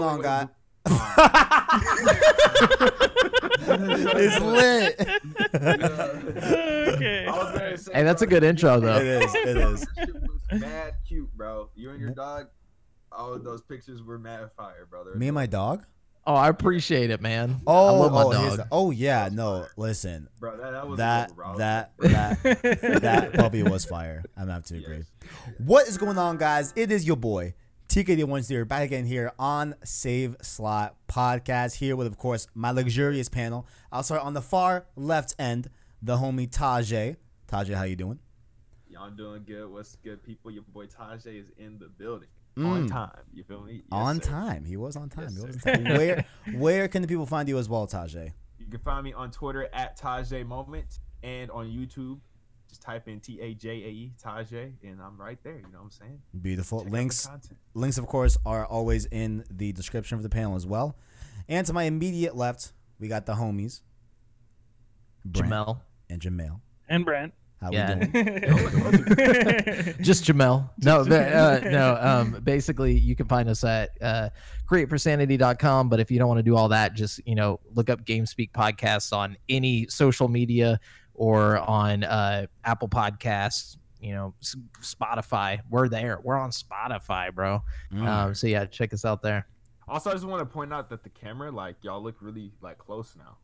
going Oh, on, wait, guys? wait, it's lit. okay. I was gonna say, Hey, that's a bro, good intro, though. It is. It is. that shit was mad cute, bro. You and your dog. Oh, those pictures were mad fire, brother. Me and my dog. Oh, I appreciate it, man. Oh, I love my oh, his- dog. oh yeah. No, fire. listen. bro, that, that was That bro. That that that puppy was fire. I'm gonna have to agree. yes. What is going on, guys? It is your boy TKD1 here, back again here on Save Slot Podcast. Here with, of course, my luxurious panel. I'll start on the far left end, the homie Tajay. Tajay, how you doing? Y'all doing good? What's good, people? Your boy Tajay is in the building on Mm. time. You feel me? Yes, on sir. time. He was on time. Yes, he was on time. Where where can the people find you as well, Tajay? You can find me on Twitter at Tajay Moment and on YouTube. Just type in T A J A E Tajay, and I'm right there. You know what I'm saying? Beautiful. Check Links links of course are always in the description of the panel as well. And to my immediate left, we got the homies. Brent Jamel. and Jamel. and Brent. How Yeah. we doing? Just Jamel. No, but, uh, no. Um, basically, you can find us at uh, createforsanity.com. But if you don't want to do all that, just you know, look up GameSpeak podcasts on any social media or on uh, Apple Podcasts. You know, Spotify. We're there. We're on Spotify, bro. Mm. Um, so yeah, check us out there. Also, I just want to point out that the camera, like y'all look really like close now.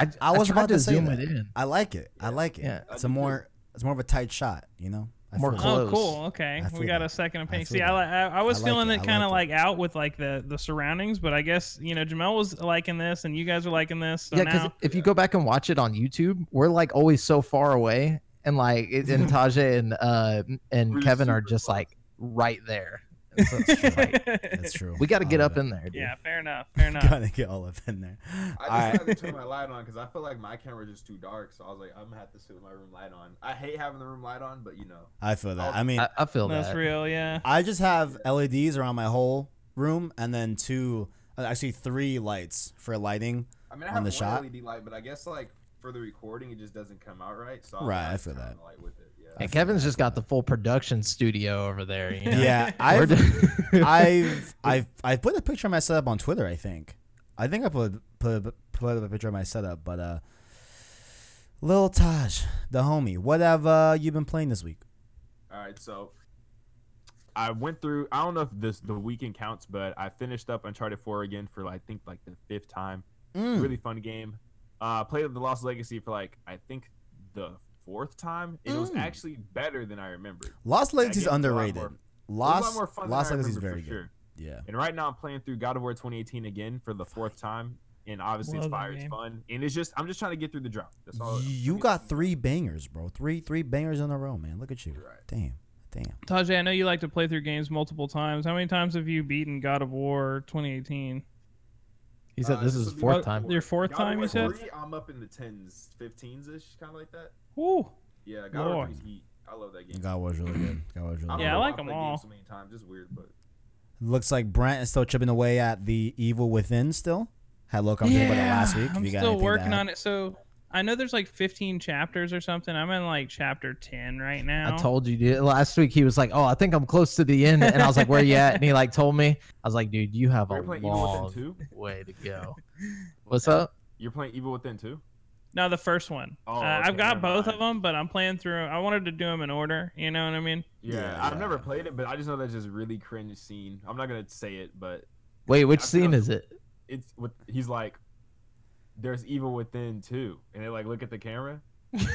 I, I was tried about to say zoom that. it in. I like it. I like it. Yeah. It's a more it's more of a tight shot, you know? I More close. Oh, cool. Okay, we got that. a second I opinion. feel See, I, I, I was I like feeling it. it, kind of like like out with like the the surroundings, but I guess you know Jamel was liking this, and you guys are liking this. So yeah, because if you go back and watch it on YouTube, we're like always so far away, and like and Tajay and uh and We're Kevin are just like right there. And so it's just That's true. we got to get up in there. Dude. yeah, fair enough. Fair enough. Gotta get all up in there. I All right. decided to turn my light on because I feel like my camera is just too dark. So I was like, I'm gonna have to sit with my room light on. I hate having the room light on, but you know, I feel that. I mean, I, I feel that. That's that. real. Yeah. I just have LEDs around my whole room and then two uh, actually three lights for lighting. I mean, I On have the one shot? LED light, but I guess like for the recording, it just doesn't come out right. So Right, like, I feel that. light with it. Yeah. And Kevin's just got the full production studio over there. You know? Yeah, We're I've I've I've I put a picture of my setup on Twitter. I think. I think I put put put up a picture of my setup, but uh, Lil Taj, the homie, what have uh, you been playing this week? All right, so I went through. I don't know if this the weekend counts, but I finished up Uncharted 4 again for like I think like the fifth time. Mm. Really fun game. Uh, played the Lost Legacy for like I think the fourth time. and It was Mm. actually better than I remembered. Lost That Legacy is game was a lot underrated. more- it was a lot Lost more Lost I Legacy is very good. sure. Yeah. And right now I'm playing through God of War 2018 again for the fourth time. And obviously it's Love that fire, it's fun, and it's just I'm just trying to get through the drought. That's all. You got three bangers, bro. Three three bangers in a row, man. Look at you. Right. Damn. Damn. Tajay, I know you like to play through games multiple times. How many times have you beaten God of War 2018? he said Uh, this is his fourth time. Your fourth God time, War you said? 3, I'm up in the tens, 15s ish, kind of like that. Woo. Yeah, God of War Lord. 3 's heat. I love that game. God was really good. God was really good. Yeah, I like why like 'em played all. So many times, it's weird, but Looks like Brent is still chipping away at the evil within still. Had a little conversation about it last week. I'm you got still anything working on it. So I know there's like 15 chapters or something. I'm in like chapter 10 right now. I told you, dude. Last week he was like, "Oh, I think I'm close to the end," and I was like, "Where you at?" And he like told me. I was like, "Dude, you have a you're playing Evil long Within 2. way to go." What's up? You're playing Evil Within 2. No, the first one. Oh, uh, okay, I've got both mind. of them, but I'm playing through. I wanted to do them in order. You know what I mean? Yeah, Yeah, I've yeah. never played it, but I just know that's just really cringe scene. I'm not gonna say it, but Wait, which I feel- scene is it? it's with he's like, "There's evil within too," and they like look at the camera. You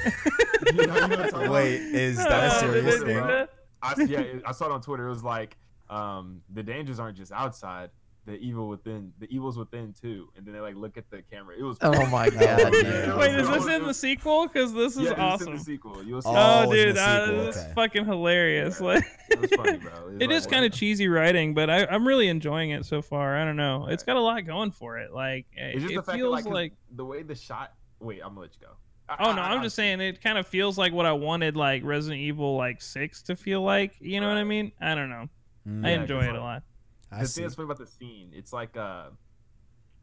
know- you know what about? Wait, is that a Oh, serious did thing? I yeah, I saw it on Twitter. It was like, um, the dangers aren't just outside. The evil within, the evil's within too, and then they like look at the camera. It was. Oh my god, yeah. dude. Wait, is this in the sequel? Because this is yeah, it's in awesome. the sequel. You'll see. Oh, Oh, dude, the uh, sequel, this okay. fucking hilarious. Yeah. Like, it was funny, bro. it is kind of cheesy writing, but I, I'm really enjoying it so far. I don't know. It's got a lot going for it. Like, It's just it the fact feels that, like, 'cause like. the way the shot. Wait, I'm gonna let you go. Oh no, I- I'm just saying it kind of feels like what I wanted, like Resident Evil, like six, to feel like. You know what I mean? I don't know. Mm, I enjoy it a lot. I the see. thing that's funny about the scene, it's like uh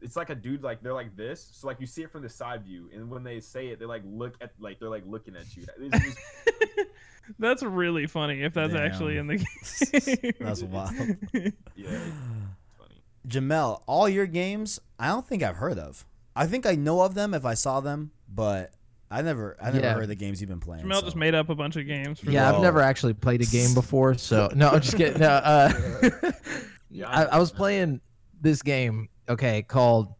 it's like a dude like they're like this, so like you see it from the side view, and when they say it, they like look at like they're like looking at you. It's just- that's really funny if that's actually in the game. That's wild. yeah, it's funny. Jamel, all your games, I don't think I've heard of. I think I know of them if I saw them, but I never, I never Yeah. heard the games you've been playing. Jamel so. just made up a bunch of games. For Yeah, Whoa. I've never actually played a game before, so no, I'm just kidding. No, uh, Yeah, I, I was playing this game, okay, called.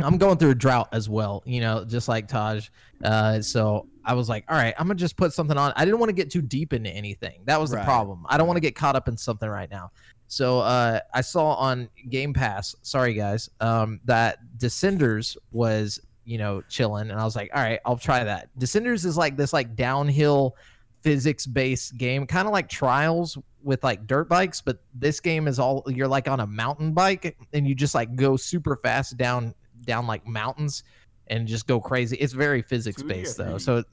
I'm going through a drought as well, you know, just like Taj. Uh, so I was like, all right, I'm gonna just put something on. I didn't want to get too deep into anything. That was the problem. I don't want to get caught up in something right now. So uh, I saw on Game Pass, sorry guys, um, that Descenders was you know chilling, and I was like, all right, I'll try that. Descenders is like this like downhill physics based game, kind of like Trials with like dirt bikes, but this game is all you're like on a mountain bike and you just like go super fast down down like mountains and just go crazy. It's very physics based though. So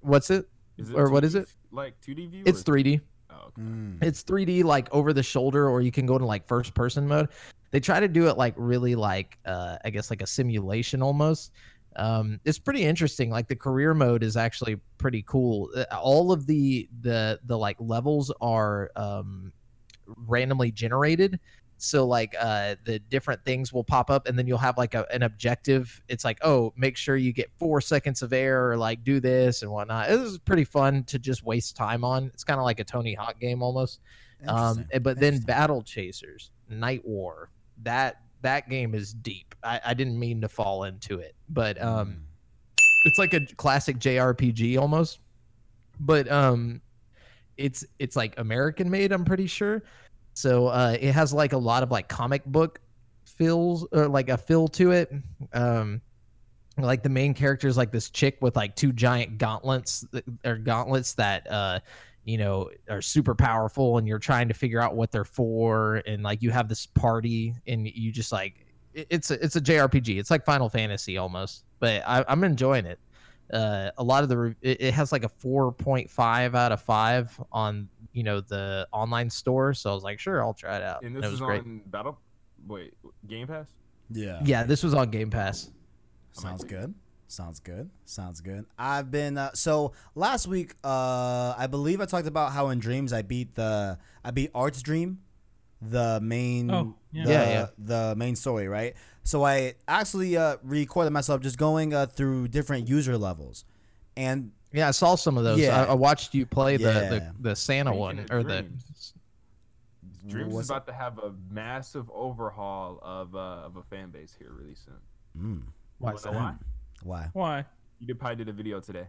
what's it? Is or what is 2D it? Like 2D view? It's or- 3D. Oh, okay. Mm. It's 3D like over the shoulder, or you can go to like first person mode. They try to do it like really like uh, I guess like a simulation almost. Um, it's pretty interesting. Like the career mode is actually pretty cool. Uh, All of the the the like levels are um, randomly generated. So like uh, the different things will pop up, and then you'll have like a, an objective. It's like, oh, make sure you get four seconds of air, or like do this and whatnot. It was pretty fun to just waste time on. It's kind of like a Tony Hawk game almost. Um, eh, but then Battle Chasers, Night War, that that game is deep. I, I didn't mean to fall into it, but um, Mm. it's like a classic JRPG almost. But um, it's it's like American made. I'm pretty sure. So uh, it has like a lot of like comic book feels or like a feel to it. Um, like the main character is like this chick with like two giant gauntlets or gauntlets that uh you know are super powerful and you're trying to figure out what they're for and like you have this party and you just like it- it's a, it's a JRPG it's like Final Fantasy almost but I, I'm enjoying it uh a lot of the re- it, it has like a 4.5 out of 5 on you know the online store so I was like sure I'll try it out And it this was is great on Battle. Wait, Game Pass? Yeah. yeah this was on Game Pass Sounds good. Sounds good. Sounds good. I've been uh, so last week. Uh, I believe I talked about how in Dreams I beat the I beat Art's Dream, the main Oh, yeah. the, Yeah, yeah. the main story, right? So I actually uh, recorded myself just going uh, through different user levels, and Yeah, I saw some of those. Yeah. I, I watched you play the, Yeah. the the Santa Speaking one of or the. Dreams. Dreams What's is about to have a massive overhaul of uh, of a fan base here really soon. mm, Why You is wanna that? know why? why? Why? You did probably did a video today,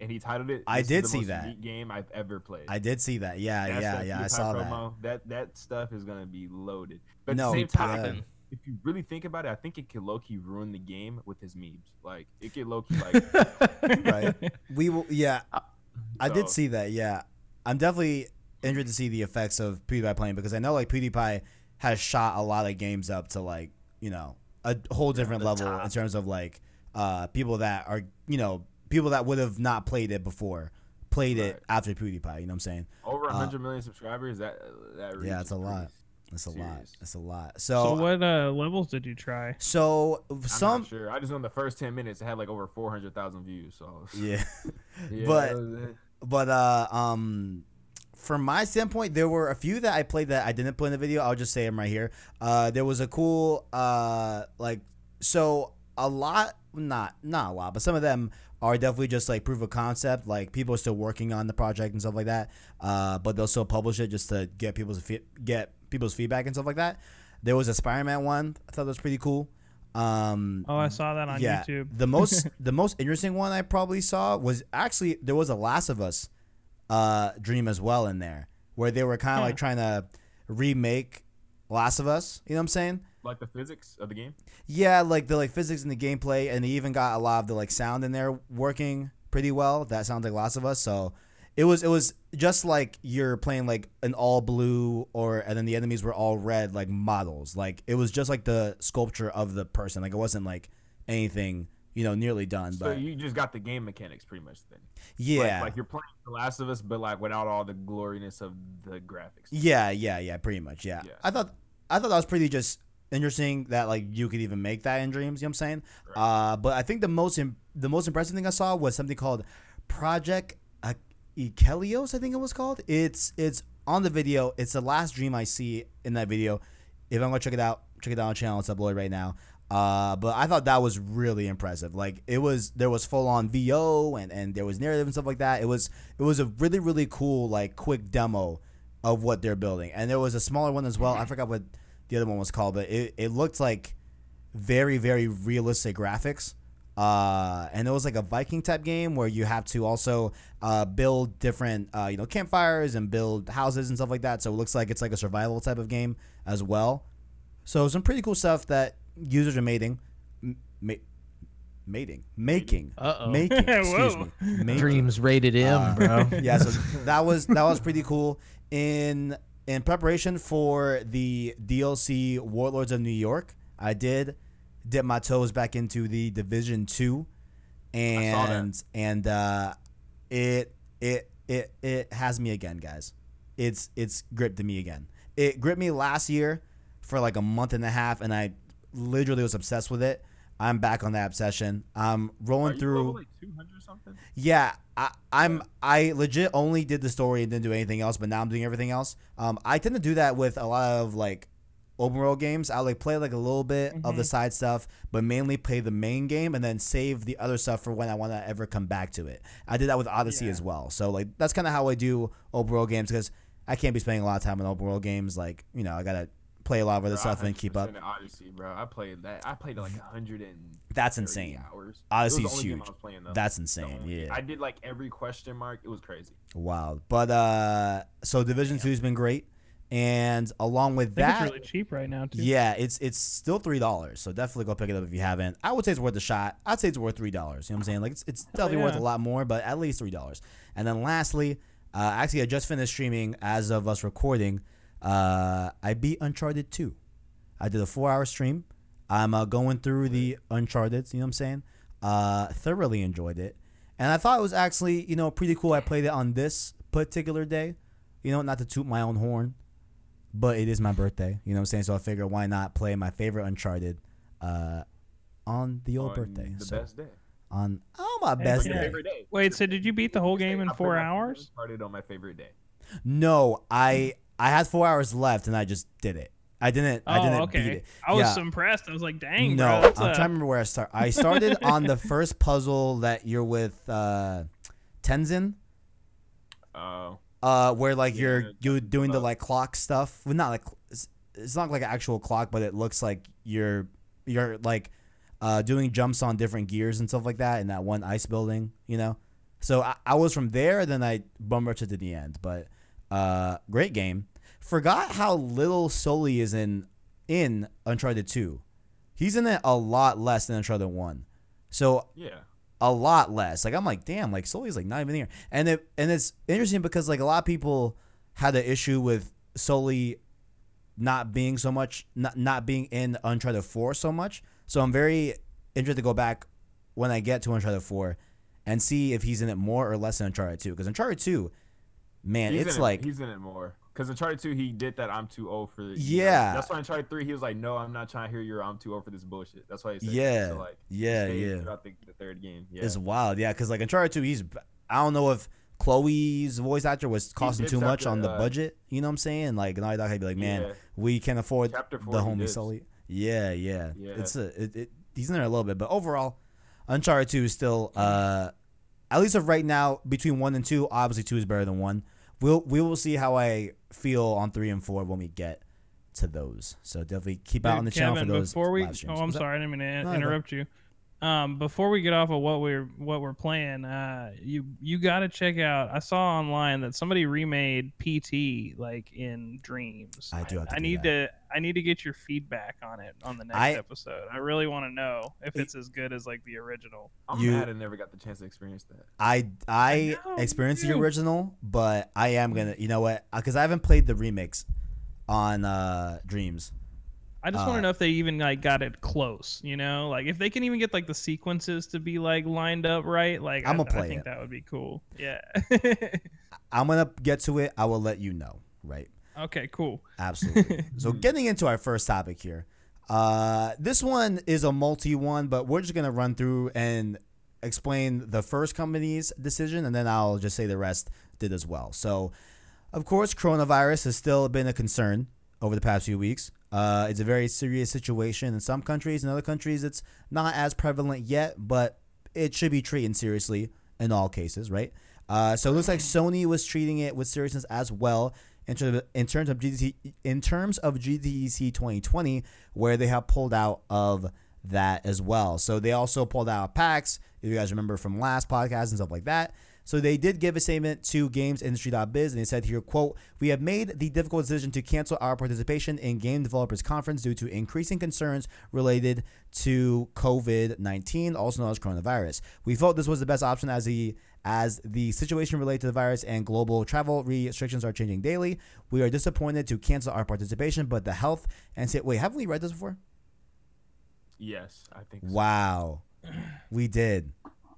and he titled it. I "This is did the see most that. game I've ever played. I did see that. Yeah, That's yeah, that yeah. I saw that. promo. That that stuff is gonna be loaded. But No, at the same time, yeah. if you really think about it, I think it could low key ruin the game with his memes. Like it could low key like Right. We will. Yeah, I did see that. Yeah, I'm definitely interested to see the effects of PewDiePie playing because I know like PewDiePie has shot a lot of games up to like you know a whole different level top. in terms of like uh people that are you know people that would have not played it before played it Right. after PewDiePie. You know what I'm saying? over Uh, 100 million subscribers. That that reach Yeah, it's a lot. pretty It's a lot. serious. It's a lot. So So what uh, levels did you try? so I'm some not sure. I just know in the first 10 minutes it had like over 400,000 views. So yeah. yeah, but- was- But uh, um, from my standpoint, there were a few that I played that I didn't put in the video. I'll just say them right here. Uh, there was a cool uh, like so a lot, not not a lot, but some of them are definitely just like proof of concept. Like people are still working on the project and stuff like that. Uh, but they'll still publish it just to get people's fe- get people's feedback and stuff like that. There was a Spider-Man one. I thought that was pretty cool. Um, Oh, I saw that on yeah, YouTube. the most the most interesting one I probably saw was actually there was a Last of Us uh, dream as well in there, where they were kind of like trying to remake Last of Us. You know what I'm saying? Like the physics of the game. Yeah, like the like physics in the gameplay, and they even got a lot of the like sound in there working pretty well. That sounds like Last of Us. So it was it was just like you're playing like an all blue or and then the enemies were all red like models. Like it was just like the sculpture of the person. Like it wasn't like anything you know nearly done. So But you just got the game mechanics pretty much then. yeah, Like, like you're playing The Last of Us, but like without all the gloriness of the graphics. Yeah, yeah, yeah, pretty much. Yeah. Yeah. I thought I thought that was pretty just interesting that like you could even make that in dreams, you know what I'm saying? Uh but I think the most Im- the most impressive thing I saw was something called Project Ikelios, I think it was called. It's it's on the video. It's the last dream I see in that video. If I'm gonna check it out, check it out on the channel. It's uploaded right now. Uh, but I thought that was really impressive. Like it was, there was full on VO and and there was narrative and stuff like that. It was it was a really really cool like quick demo of what they're building. And there was a smaller one as well. I forgot what the other one was called, but it it looked like very very realistic graphics. Uh, and it was like a Viking type game where you have to also uh, build different uh, you know campfires and build houses and stuff like that. So it looks like it's like a survival type of game as well. So some pretty cool stuff that users are mating, m- ma- mating, making, Uh-oh. making. Excuse me, making. Dreams rated M, Uh, bro. yeah, so that was that was pretty cool. In in preparation for the DLC Warlords of New York, I did dip my toes back into the Division Two, and and uh, it it it it has me again, guys. It's it's gripped me again. It gripped me last year for like a month and a half, and I literally was obsessed with it. I'm back on that obsession. I'm rolling through. like 200 something? Yeah, I, I'm. I legit only did the story and didn't do anything else. But now I'm doing everything else. Um, I tend to do that with a lot of like open world games. I like play like a little bit of the side stuff, but mainly play the main game and then save the other stuff for when I want to ever come back to it. I did that with Odyssey Yeah. as well. So like that's kind of how I do open world games because I can't be spending a lot of time on open world games. Like you know, I gotta play a lot of other stuff and keep up. Odyssey, bro. I played that. I played like 100 and That's insane. hours. Odyssey's was the only game huge. Was playing. That's insane. only- Yeah. I did like every question mark. It was crazy. Wow. But uh so Division Two has been great. And along with I think that it's really cheap right now too. Yeah, it's it's still three dollars. So definitely go pick it up if you haven't. I would say it's worth a shot. I'd say it's worth three dollars. You know what I'm saying? Like it's, it's definitely worth yeah. a lot more, but at least three dollars. And then lastly, uh, actually I just finished streaming as of us recording. Uh, I beat Uncharted two. I did a four hour stream. I'm uh, going through the Uncharted. You know what I'm saying? Uh, thoroughly enjoyed it, and I thought it was actually you know pretty cool. I played it on this particular day. You know, not to toot my own horn, but it is my birthday. You know what I'm saying? So I figured why not play my favorite Uncharted uh, on the old On birthday. The so best day. on oh my Heck best day. day. Wait, so did you beat the whole game in I four my hours? Started on my favorite day. No, I I had four hours left and I just did it. I didn't. I Oh, didn't okay. beat it. I was Yeah. impressed. I was like, dang, no, bro. That's I'm a- trying to remember where I start. I started on the first puzzle that you're with uh, Tenzin. Oh. uh, where like Yeah, you're that's you doing the like clock stuff. Well, not like it's, it's not like an actual clock, but it looks like you're you're like uh, doing jumps on different gears and stuff like that in that one ice building. You know, so I, I was from there, then I bum rushed it to the end. But uh, great game. Forgot how little Sully is in in Uncharted Two. He's in it a lot less than Uncharted One. So Yeah. a lot less. Like I'm like, damn, like Sully's like not even here. And it and it's interesting because like a lot of people had an issue with Sully not being so much not not being in Uncharted 4 so much. So I'm very interested to go back when I get to Uncharted 4 and see if he's in it more or less than Uncharted 2. Because Uncharted 2, man, He's it's in like he's in it more. Because Uncharted 2, he did that I'm too old for know, Yeah. That's why Uncharted 3, he was like, no, I'm not trying to hear your I'm too old for this bullshit. That's why he said. Yeah, So, like, yeah, yeah. Throughout the, the third game. Yeah. it's wild. Yeah, because like Uncharted 2, he's I don't know if Chloe's voice actor was costing too much on the uh, budget. You know what I'm saying? Like Naughty Dog had to be like, man, Yeah. we can afford Chapter four, the homie. Sully. Yeah, yeah. Yeah. It's a it, it, he's in there a little bit, but overall, Uncharted Two is still uh at least of right now between one and two. Obviously, two is better than one. We'll we will see how I feel on three and four when we get to those. So definitely keep out on the channel for those before we, oh, I'm What's up? sorry, I didn't mean to No, no. interrupt you. Um, before we get off of what we're what we're playing, uh, you you got to check out. I saw online that somebody remade PT like in Dreams. I do to I do need that. to I need to get your feedback on it on the next I- episode. I really want to know if it's as good as like the original. I'm you- mad I never got the chance to experience that. I I know, experienced the original, but I am gonna you know what because I haven't played the remix on uh Dreams. I just Uh, want to know if they even like got it close. You know, like if they can even get like the sequences to be like lined up right. Like I'ma I, play I think it. that would be cool. Yeah. I'm gonna get to it. I will let you know. Right. Okay. Cool. Absolutely. so getting into our first topic here. Uh, this one is a multi one, but we're just gonna run through and explain the first company's decision, and then I'll just say the rest did as well. So, of course, coronavirus has still been a concern over the past few weeks. Uh, it's a very serious situation in some countries. In other countries, it's not as prevalent yet, but it should be treated seriously in all cases, right? Uh, so it looks like Sony was treating it with seriousness as well in terms of, in terms of GDC in terms of GDC 2020, where they have pulled out of that as well. So they also pulled out PAX, if you guys remember from last podcast and stuff like that. So they did give a statement to gamesindustry.biz and they said here, quote, we have made the difficult decision to cancel our participation in Game Developers Conference due to increasing concerns related to COVID-19, also known as coronavirus. We felt this was the best option as the as the situation related to the virus and global travel restrictions are changing daily. We are disappointed to cancel our participation, but the health and say, wait, haven't we read this before? Yes, I think. So. Wow, we did.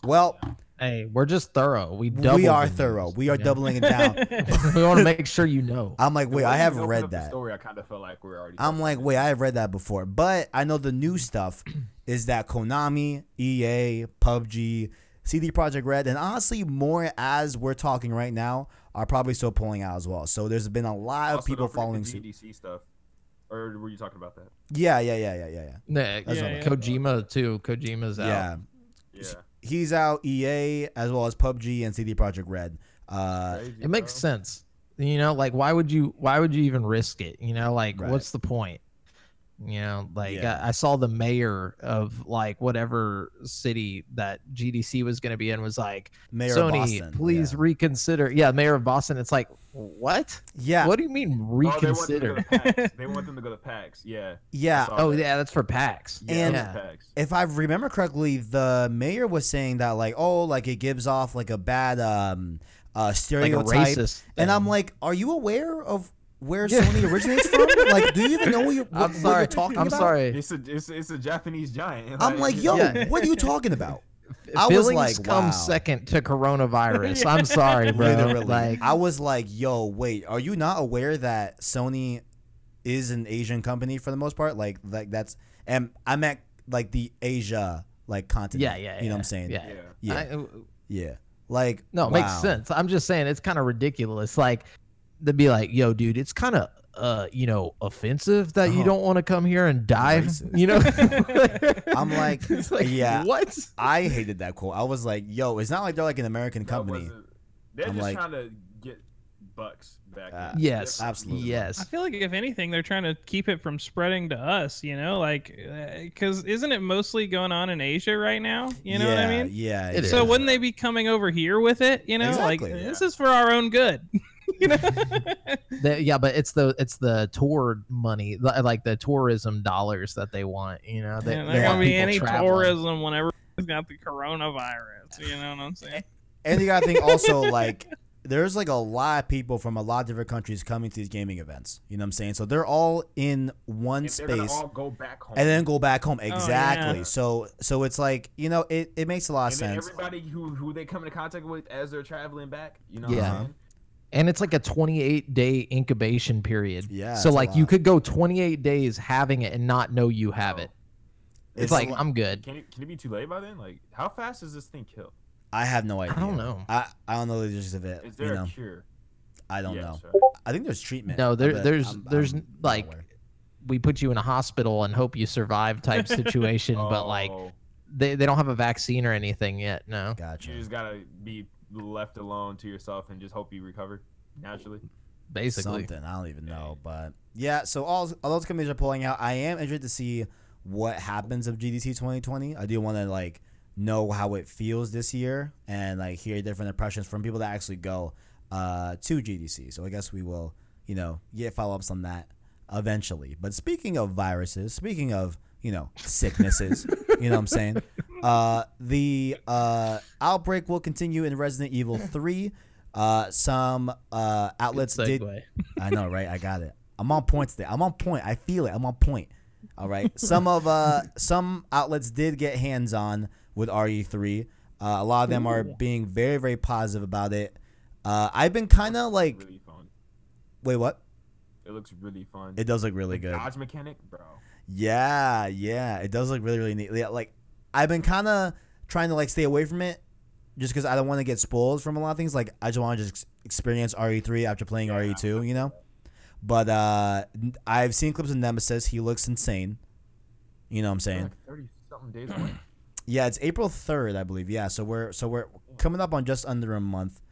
Well, Hey, we're just thorough. We double we are thorough. We are you doubling it down. we want to make sure you know. I'm like, wait, I have read that. Story, I kind of felt like we're already. I'm like, wait. I have read that before. But I know the new stuff is that Konami, EA, PUBG, CD Projekt Red, and honestly, more as we're talking right now, are probably still pulling out as well. So there's been a lot of people following the suit. GDC stuff. Or were you talking about that? Yeah, yeah, yeah, yeah, yeah, yeah. Nah, That's Yeah, yeah. Kojima too. Kojima's out. Yeah, Yeah. he's out. EA as well as PUBG and CD Projekt Red. Uh, Crazy, It makes bro. sense. You know, like why would you why would you even risk it? You know, like Right. what's the point? You know, like Yeah. I, I saw the mayor of like whatever city that GDC was going to be in was like, Mayor of Sony, Boston. please yeah. reconsider. Yeah, mayor of Boston. It's like, what? yeah, What do you mean Oh, they want them to reconsider? go to PAX. They want them to go to PAX. Yeah. yeah. oh that. yeah, that's for PAX. Yeah. And- yeah. PAX. if I remember correctly, the mayor was saying that like, oh, like it gives off like a bad um uh like a stereotype. racist. and I'm like, are you aware of where Yeah. Sony originates from? Like, do you even know what you're, what, I'm what you're talking I'm about? sorry. It's a it's, it's a Japanese giant. I'm like, yo, Yeah. what are you talking about? I was Feelings like, come wow. second to coronavirus. I'm sorry, bro. Literally, Like, I was like, yo, wait, are you not aware that Sony is an Asian company for the most part? Like, like that's, and I'm at like the Asia like continent. yeah, yeah, You know what I'm saying? Yeah, Yeah. yeah, I- uh, yeah. Like, No, it wow. makes sense. I'm just saying it's kind of ridiculous. Like they'd be like, "Yo, dude, it's kind of uh, you know, offensive that you Uh-huh. don't want to come here and dive." Racist. You know? I'm like, It's like, yeah. what? I hated that quote. I was like, yo, it's not like they're like an American company. They're I'm just like- trying to get bucks back. Uh, in. Yes, They're- absolutely. I feel like if anything, they're trying to keep it from spreading to us. You know, like because isn't it mostly going on in Asia right now? You know yeah, what I mean? Yeah. It So is. wouldn't they be coming over here with it? You know, Exactly, like yeah. this is for our own good. you know? The- yeah, but it's the it's the tour money, li- like the tourism dollars that they want. You know, they, And they there want gonna be any traveling. tourism whenever it's got the coronavirus. You know what I'm saying? And you gotta think also like there's like a lot of people from a lot of different countries coming to these gaming events. You know what I'm saying? So they're all in one And space all go back home. and then go back home. Oh, exactly. Oh, yeah. So so it's like, you know, it, it makes a lot of and then sense. everybody who who they come into contact with as they're traveling back. You know. Yeah. What I'm saying? and it's like a 28 day incubation period. Yeah, So like you could go 28 days having it and not know you have it. It's, It's like a I'm good. Can it can it be too late by then? Like, how fast does this thing kill? I have no idea. I don't know. I, I don't know the logistics of it. Is You there know, a cure? I don't Yeah, know. sure. I think there's treatment. No, there- there's- I'm- there's, I'm like, aware. We put you in a hospital and hope you survive type situation, but like Oh, they, they don't have a vaccine or anything yet. No. gotcha. you just gotta be left alone to yourself and just hope you recover naturally. Basically. something. I don't even know, but yeah. So all all those companies are pulling out. I am interested to see what happens of GDC 2020. I do want to like know how it feels this year and like hear different impressions from people that actually go uh, to GDC. So I guess we will, you know, get follow ups on that eventually. But speaking of viruses, speaking of you know sicknesses, you know what I'm saying. Uh, the uh, outbreak will continue in Resident Evil 3. Uh, some uh, outlets did I know, right? I got it. I'm on point today. I'm on point. I feel it. I'm on point. All right. Some of uh some outlets did get hands on with RE3. Uh, a lot of them are being very very positive about it. Uh, I've been kind of like, really fun. wait, what? It looks really fun. It does look really The good. Dodge mechanic, bro. Yeah, yeah. It does look really really neat. Yeah, like I've been kind of trying to like stay away from it, just because I don't want to get spoiled from a lot of things. Like I just want to just experience RE3 after playing RE2. You know. But uh, I've seen clips of Nemesis. He looks insane. You know what I'm saying? Like thirty something days away. Yeah, it's April third, I believe. Yeah, so we're so we're coming up on just under a month.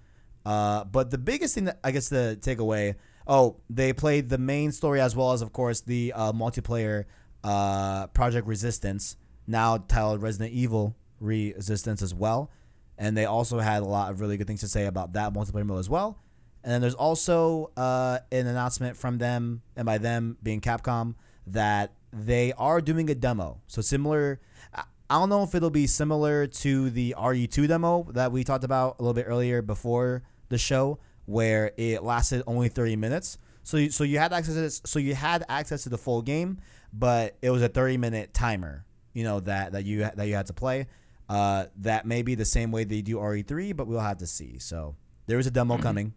Uh, but the biggest thing that I guess the takeaway, oh, they played the main story as well as, of course, the uh, multiplayer uh, Project Resistance, now titled Resident Evil Resistance as well, and they also had a lot of really good things to say about that multiplayer mode as well. And then there's also uh, an announcement from them, and by them being Capcom, that they are doing a demo. So similar. I- don't know if it'll be similar to the RE2 demo that we talked about a little bit earlier before the show, where it lasted only 30 minutes. So you, so you had access to this, so you had access to the full game, but it was a 30 minute timer. You know that that you that you had to play. Uh, that may be the same way they do RE3, but we'll have to see. So there is a demo coming.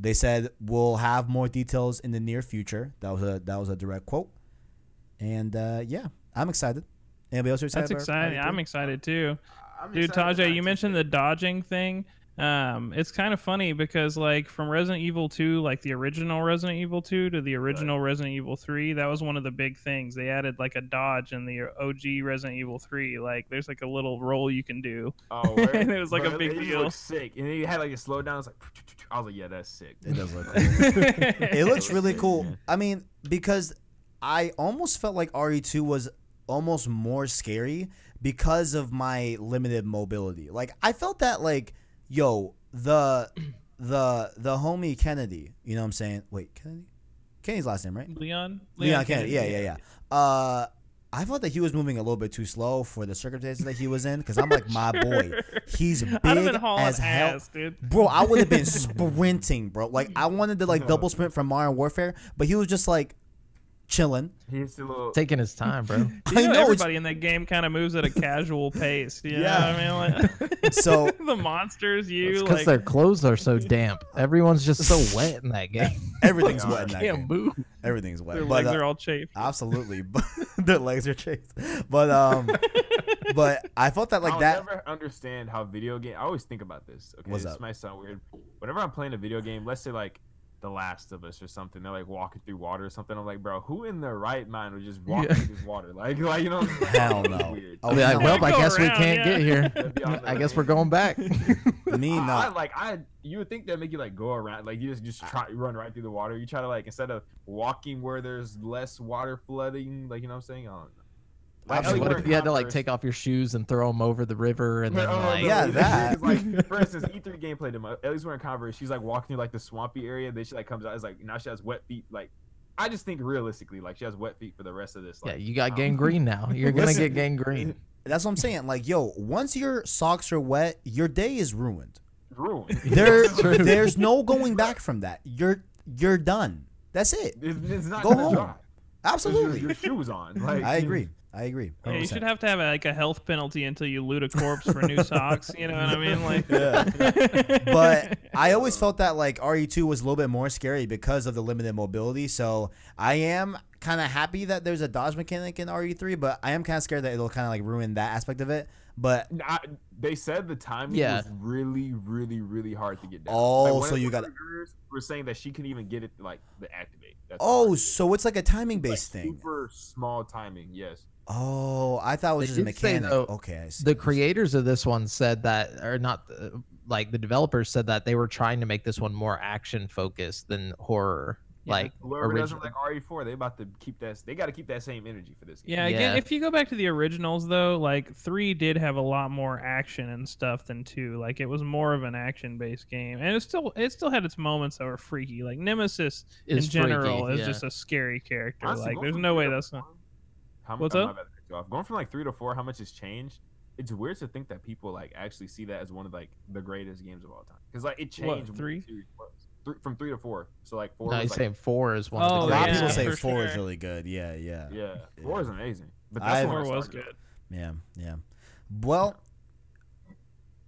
They said we'll have more details in the near future. That was a that was a direct quote. And uh, yeah, I'm excited. Anybody else excited? That's exciting. I'm excited too. I'm Dude, excited Tajay, you mentioned the dodging thing. Um, it's kind of funny because like from Resident Evil 2, like the original Resident Evil 2 to the original Resident Evil 3, that was one of the big things. They added like a dodge in the OG Resident Evil 3. Like there's like a little roll you can do. Oh, word? And it was like a Bro, big it just deal. sick, and then you had like a slowdown. It's like I was like, yeah, that's sick. It does look cool. it it looks really cool. Yeah. I mean, because I almost felt like RE2 was almost more scary because of my limited mobility. Like I felt that like, yo, the the the homie Kennedy, you know what I'm saying? Wait, Kennedy? Kennedy's last name, right? Leon? Leon Kennedy. Yeah, yeah, yeah. Uh I thought that he was moving a little bit too slow for the circumstances that he was in because I'm like, my boy, he's big I'd have been hauling as hell. ass, dude. Bro, I would have been sprinting, bro. Like I wanted to like double sprint from Modern Warfare, but he was just like chilling. He's a little. Taking his time, bro. You I know, know, everybody in that game kind of moves at a casual pace. You Yeah. know what I mean? Like, So- the monsters, you because like their clothes are so damp. Everyone's just so wet in that game. Everything's wet in that Can't game. move. Everything's wet. their But, legs uh, are all chafed. absolutely, but their legs are chafed. But um, but I felt that like I'll that. never understand how video game. I always think about this. Okay, What's this up? might sound weird. Whenever I'm playing a video game, let's say like The Last of Us or something, they're like walking through water or something. I'm like, bro, who in their right mind would just walk Yeah. through this water? Like, like you know, what I'm saying? Hell no. Weird. Oh, I'll be like, well, I Go guess we can't yeah. get here. That'd be on I guess we're going back. Me I, I, not. like I you would think that make you like go around like you just just try run right through the water. You try to like instead of walking where there's less water flooding, like you know what I'm saying? I don't know. Like, Absolutely. what if you had to like take off your shoes and throw them over the river and then Oh, like Yeah, no, that. Like, for instance, E3 gameplay demo. At least we're Converse. She's like walking through like the swampy area. Then she like comes out. It's like now she has wet feet. Like, I just think realistically, like she has wet feet for the rest of this. yeah, you got um, gangrene now. You're gonna Listen. get gangrene. That's what I'm saying. Like, yo, once your socks are wet, your day is ruined. ruined. There, there's no going back from that. You're you're done. That's it. It's, it's not Go home. dry. There's Your, Absolutely. your shoes on. Like I agree. I agree. Yeah, you should have to have like a health penalty until you loot a corpse for new socks. You know what I mean? Like, but I always felt that like RE2 was a little bit more scary because of the limited mobility. So I am kind of happy that there's a dodge mechanic in RE3, but I am kind of scared that it'll kind of like ruin that aspect of it. But I, they said the timing Yeah. was really, really, really hard to get down. Oh, one so you gotta- reviewers were saying that she couldn't even get it like the activate. That's oh, so it's like a timing Like, based thing. Super small timing. Yes. Oh, I thought it was They just a did say, mechanic. though, okay, I see. The creators of this one said that, or not, uh, like the developers said that they were trying to make this one more action focused than horror. Yeah. Like Whoever doesn't originally. like RE4, they about to keep that. They got to keep that same energy for this. Game. yeah, again, Yeah. if you go back to the originals though, like three did have a lot more action and stuff than two. Like it was more of an action-based game, and it still it still had its moments that were freaky. Like Nemesis Is in general freaky, is yeah. just a scary character. Honestly, like there's no way that's not. Four- How, What's I'm up? about to off. Going from like three to four, how much has changed? It's weird to think that people like actually see that as one of like the greatest games of all time. Because like it changed when the three? series. Three, from three to four. So like four. No, was, he's like, saying four is one Oh, a of the lot of yeah, people greatest. say for four is really good. Yeah, yeah, yeah, four is amazing. But I've- that's I Four was started. good. yeah, yeah. Well,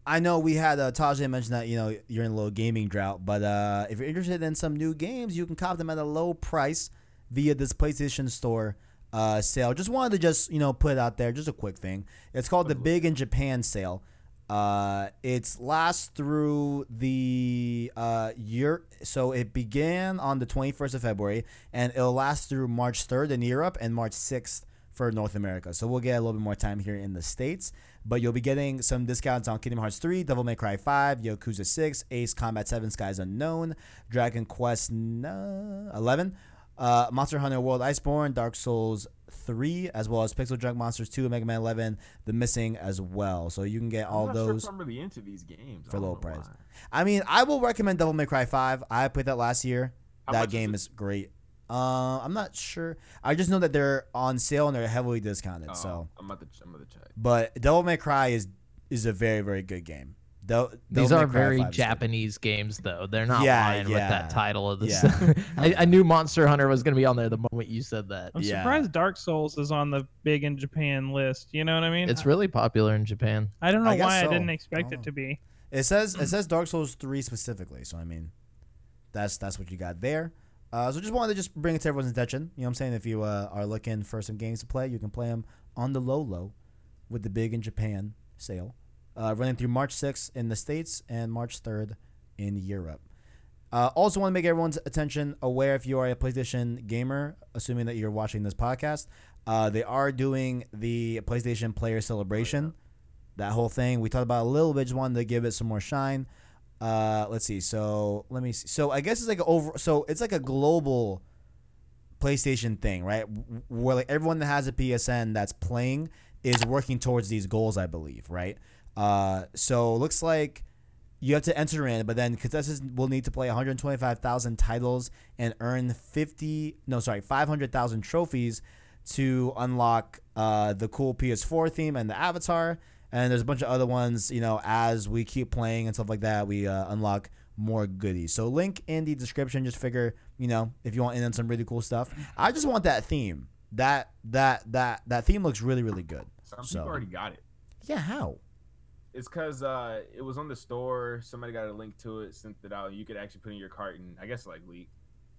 I know we had uh, Tajay mention that you know you're in a little gaming drought, but uh, if you're interested in some new games, you can cop them at a low price via this PlayStation Store uh, sale. Just wanted to just you know put it out there, just a quick thing. It's called the Big in Japan sale. Uh, it's lasts through the uh, year. So it began on the 21st of February, and it'll last through March 3rd in Europe and March 6th for North America. So we'll get a little bit more time here in the states. But you'll be getting some discounts on Kingdom Hearts 3, Devil May Cry 5, Yakuza 6, Ace Combat 7, Skies Unknown, Dragon Quest 11, uh, Monster Hunter World Iceborne, Dark Souls 3, as well as Pixel Junk Monsters 2, Mega Man 11, The Missing as well. So you can get all sure those. if I'm really into these games for low price. why. I mean, I will recommend Devil May Cry 5. I played that last year. How that game is is, great. Uh, I'm not sure. I just know that they're on sale and they're heavily discounted. Oh, So, I'm about to I'm about to check. but Devil May Cry is is a very very good game. Del- These Devil May are very 5 good. Japanese games, though. They're not Yeah, lying with that title of this. Yeah. I, I knew Monster Hunter was going to be on there the moment you said that. I'm Yeah. surprised Dark Souls is on the big in Japan list. You know what I mean? It's really popular in Japan. I don't know I why so. I didn't expect don't it to be. It says it says Dark Souls 3 specifically. So I mean, that's that's what you got there. Uh, so just wanted to just bring it to everyone's attention. You know what I'm saying? If you uh, are looking for some games to play, you can play them on the low low with the big in Japan sale. Uh, running through March 6th in the States and March 3rd in Europe. Uh, also, want to make everyone's attention aware if you are a PlayStation gamer, assuming that you're watching this podcast, uh, they are doing the PlayStation Player Celebration. That whole thing we talked about a little bit. Just wanted to give it some more shine. Uh, let's see. So let me see. So I guess it's like a over. So it's like a global PlayStation thing, right? Where like everyone that has a PSN that's playing is working towards these goals, I believe, right? Uh, so it looks like you have to enter in, but then contestants will need to play 125,000 titles and earn 50, no, sorry, 500,000 trophies to unlock uh, the cool PS4 theme and the avatar. And there's a bunch of other ones, you know, as we keep playing and stuff like that, we uh, unlock more goodies. So link in the description. Just figure, you know, if you want in on some really cool stuff. I just want that theme. That that that that theme looks really really good. Some So- people already got it. Yeah, how? It's because uh, it was on the store. Somebody got a link to it, sent it out. You could actually put in your cart and I guess like leak.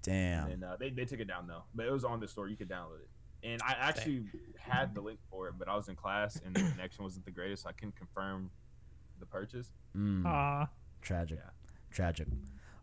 Damn. And uh, they, they took it down though, but it was on the store. You could download it. And I actually had the link for it, but I was in class and the connection wasn't the greatest. So I couldn't confirm the purchase. Mm. Ah, Tragic. Yeah. Tragic.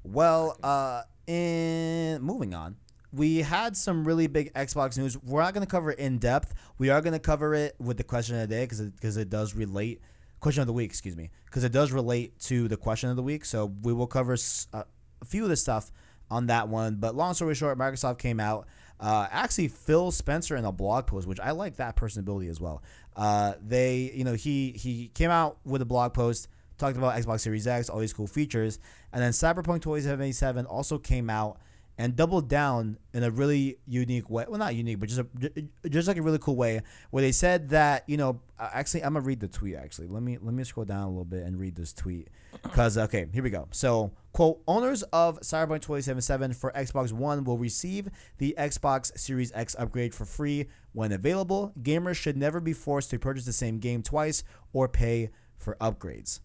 Well, uh, in moving on, we had some really big Xbox news. We're not going to cover it in depth. We are going to cover it with the question of the day because because it, does relate. Question of the week, excuse me, because it does relate to the question of the week. So we will cover uh, a few of the stuff on that one. But long story short, Microsoft came out. Uh, actually, Phil Spencer in a blog post, which I like that personability as well. Uh, they, you know, he he came out with a blog post talked about Xbox Series X, all these cool features, and then Cyberpunk 2077 also came out and doubled down in a really unique way. Well, not unique, but just a, just like a really cool way, where they said that you know, uh, actually, I'm gonna read the tweet. Actually, let me let me scroll down a little bit and read this tweet, because okay, here we go. So, quote: Owners of Cyberpunk 2077 for Xbox One will receive the Xbox Series X upgrade for free when available. Gamers should never be forced to purchase the same game twice or pay for upgrades.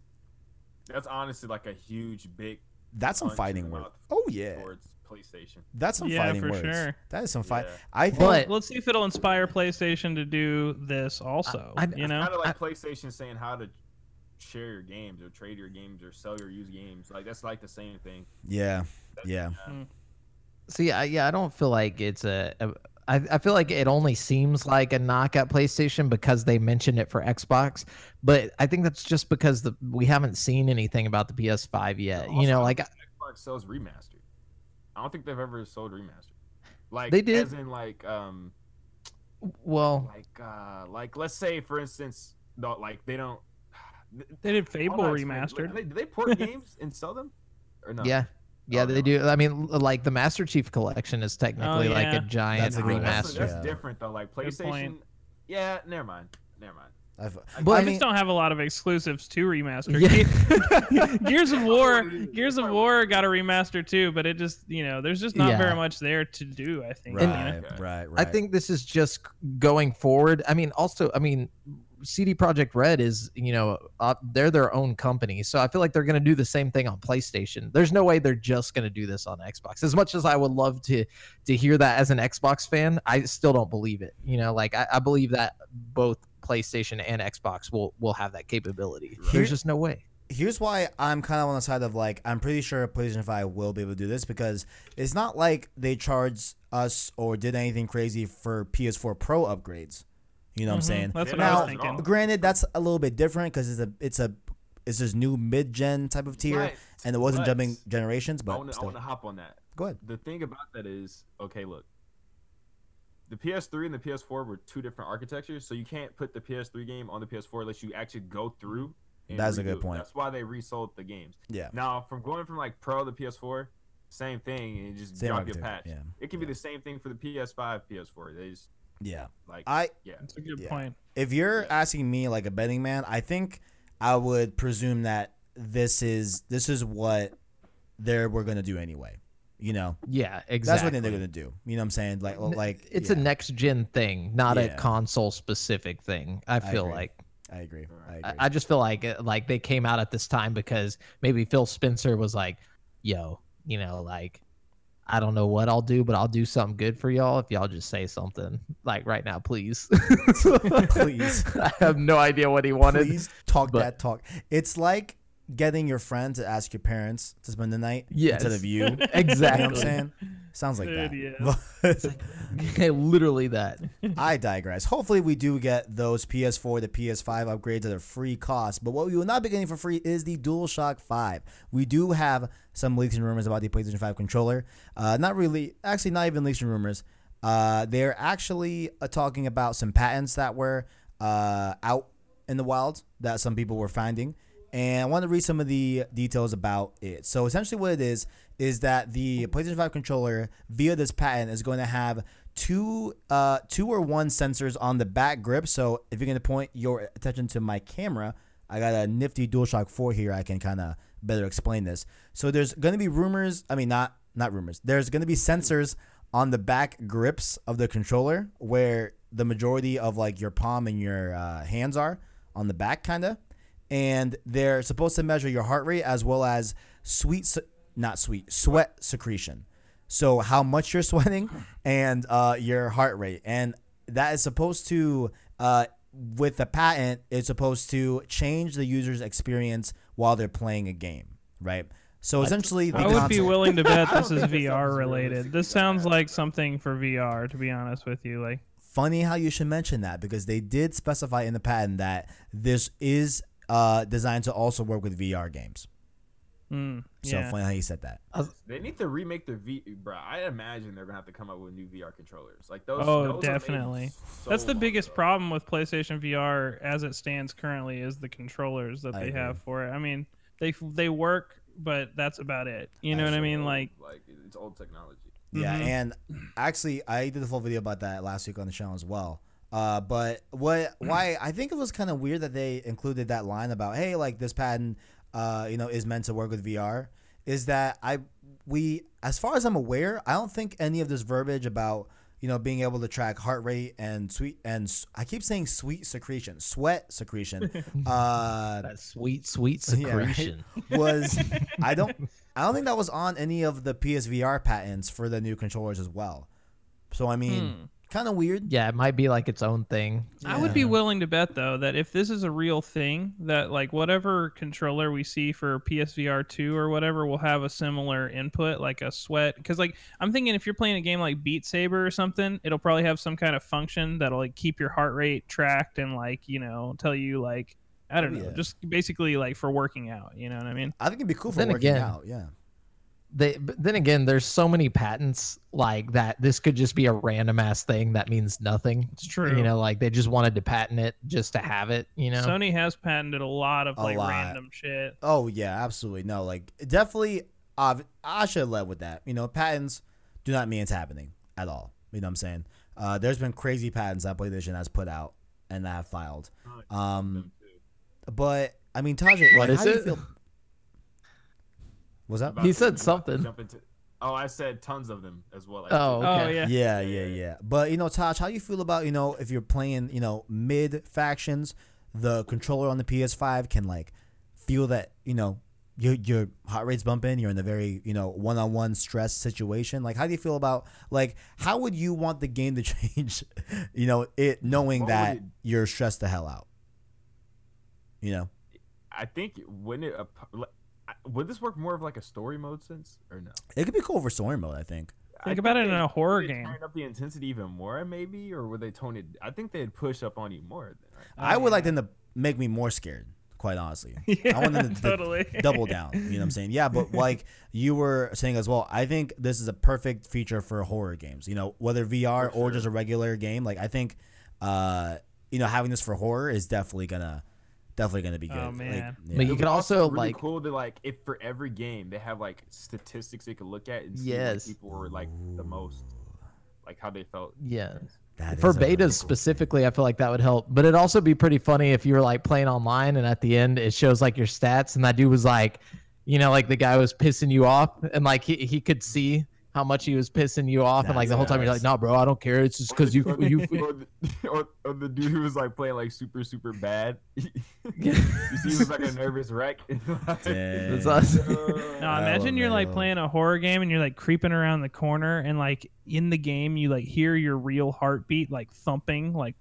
That's honestly like a huge, big That's some fighting words. Oh yeah, towards PlayStation. that's some Yeah, fighting for words. sure. That is some fight. Yeah. I think. But- let's see if it'll inspire PlayStation to do this also. I- you know, Kind of like PlayStation saying how to share your games or trade your games or sell your used games. Like that's like the same thing. yeah, yeah. Hmm. See, I, yeah, I don't feel like it's a. a I, I feel like it only seems like a knock at PlayStation because they mentioned it for Xbox, but I think that's just because the we haven't seen anything about the PS5 yet. You know, I like don't Xbox sells remastered. I don't think they've ever sold remastered. Like They did. as in like um well, like uh like let's say for instance the, like they don't they did how Fable do I explain it? remastered. Do they, do they port games and sell them or no? yeah, yeah, Oh, they no. do. I mean, like the Master Chief Collection is technically like yeah. a giant That's a. That's, remaster. that's Yeah. different though. Like PlayStation. Yeah, never mind. Never mind. I've, But- I I mean, just don't have a lot of exclusives to remaster. Yeah. Gears of War, Gears of War got a remaster too, but it just you know there's just not Yeah. very much there to do. I think. right, you know? Right, right. I think this is just going forward. I mean, also, I mean, CD Projekt Red is, you know, uh, they're their own company, so I feel like they're going to do the same thing on PlayStation. There's no way they're just going to do this on Xbox. As much as I would love to to hear that as an Xbox fan, I still don't believe it. You know, like I, I believe that both PlayStation and Xbox will will have that capability. Right. There's just no way. here's why I'm kind of on the side of like I'm pretty sure PlayStation 5 will be able to do this because it's not like they charged us or did anything crazy for PS4 Pro upgrades. You know what I'm Mhm. saying? That's what Yeah, I now, was thinking. granted, that's a little bit different because it's a it's a it's this new mid-gen type of tier, But- and it wasn't but jumping generations. But I But want to hop on that. go ahead. The thing about that is, okay, look, the PS3 and the PS4 were two different architectures, so you can't put the PS3 game on the PS4 unless you actually go through. and That's a good point. That's why they resold the games. Yeah, Now, from going from like Pro to PS4, same thing, and you just Same drop your patch. yeah. It can be the same thing for the PS5, PS4. They just yeah. like I yeah. it's a good Yeah. point. if you're Yeah. asking me like a betting man, I think I would presume that this is this is what they were gonna do anyway. You know, Yeah, exactly. that's what they're gonna do. You know what I'm saying? Like, like it's yeah, a next gen thing, not Yeah. a console specific thing. I feel agree. like I agree. I agree. I, I just feel like uh, like they came out at this time because maybe Phil Spencer was like, "Yo, you know, like I don't know what I'll do, but I'll do something good for y'all if y'all just say something like right now, please." Please. I have no idea what he wanted. Please talk but- that talk. It's like getting your friend to ask your parents to spend the night Yes. instead of you. You know Exactly. what I'm saying? Sounds like that. Dude, But Literally that. I digress. Hopefully, we do get those PS4 to PS5 upgrades at a free cost. But what we will not be getting for free is the DualShock 5. We do have some leaks and rumors about the PlayStation 5 controller. Uh, not really, actually, not even leaks and rumors. Uh, they're actually uh, talking about some patents that were uh, out in the wild that some people were finding. And I want to read some of the details about it. So essentially, what it is is that the PlayStation 5 controller, via this patent, is going to have two, uh, two or one sensors on the back grip. So if you're going to point your attention to my camera, I got a nifty DualShock 4 here. I can kind of better explain this. So there's going to be rumors. I mean, not not rumors. There's going to be sensors on the back grips of the controller where the majority of like your palm and your uh, hands are on the back, kind of and they're supposed to measure your heart rate as well as sweet, not sweet, sweat secretion. So how much you're sweating and uh, your heart rate, and that is supposed to, uh, with the patent, it's supposed to change the user's experience while they're playing a game, right? So essentially, the I would be console- willing to bet this is think this sounds VR related. This sounds like something for VR, to be honest with you. Like, funny how you should mention that because they did specify in the patent that this is uh, designed to also work with VR games. mm, So yeah. funny how you said that. They need to remake the V, bro. I imagine they're gonna have to come up with new VR controllers. Like those. Oh, those definitely. so That's the biggest ago. problem with PlayStation VR as it stands currently is the controllers that I they agree. have for it. I mean, they they work, but that's about it. You know what I mean? Like, like it's old technology. Yeah, Mhm. and actually, I did a full video about that last week on the channel as well. Uh, but what why I think it was kind of weird that they included that line about hey, like this patent, uh, you know, is meant to work with VR. Is that I we as far as I'm aware, I don't think any of this verbiage about you know being able to track heart rate and sweet and I keep saying sweet secretion, sweat secretion, uh, That sweet, sweet Yeah, right. secretion. was I don't I don't think that was on any of the PSVR patents for the new controllers as well. So I mean, Hmm. Kind of weird. Yeah, it might be like its own thing. I would be willing to bet though that if this is a real thing, that like whatever controller we see for PSVR two or whatever will have a similar input, like a sweat. Because like I'm thinking, if you're playing a game like Beat Saber or something, it'll probably have some kind of function that'll like keep your heart rate tracked and like you know tell you like I don't Oh, know, yeah. just basically like for working out. You know what I mean? I think it'd be cool for Then working again- out. Yeah. They, but then again, there's so many patents like that. This could just be a random ass thing that means nothing. It's true. You know, like they just wanted to patent it just to have it. You know, Sony has patented a lot of A like lot. random shit. Oh yeah, absolutely. No, like definitely. Uh, I should have led with that. You know, patents do not mean it's happening at all. You know what I'm saying? Uh, there's been crazy patents that PlayStation has put out and that have filed. Um, but I mean, Tajay, What like, is how do you it? feel? What's that? About He said to something. jump into- oh, I said tons of them as well. Oh, Oh Okay. yeah. Yeah, yeah, yeah. But you know, Taj, how you feel about you know if you're playing you know mid factions, the controller on the PS5 can like feel that you know your your heart rate's bumping. You're in a very you know one on one stress situation. Like, how do you feel about like how would you want the game to change? you know, it knowing What that it- you're stressed the hell out. You know, I think when it ap- like, I- would this work more of like a story mode sense or no? it could be cool for story mode. I think. Think I about think it in a horror they game. Turn up the intensity even more, maybe, or would they tone it? I think they'd push up on you more. Then, right? I would like them to make me more scared. Quite honestly, Yeah, I want them to, to double down. You know what I'm saying? Yeah, but like you were saying as well, I think this is a perfect feature for horror games. You know, whether VR For or just a regular game. Like I think, uh, you know, having this for horror is definitely gonna, definitely gonna be oh, good. Oh, Like, man. yeah. But you could would also, really like- cool to like if for every game they have like statistics they could look at and see Yes. people were like the most, like how they felt. Yeah. That For is a really betas cool- specifically, I feel like that would help. But it'd also be pretty funny if you were like playing online and at the end it shows like your stats and that dude was like, you know, like the guy was pissing you off and like he, he could see how much he was pissing you off and like the whole time you're like, That's- no, bro, I don't care. It's just because you or the, you. or, the, or, or the dude who was like playing like super super bad. you see, he was like a nervous wreck. Dang. It's us. No, imagine you're like playing a horror game and you're like creeping around the corner and like in the game you like hear your real heartbeat like thumping like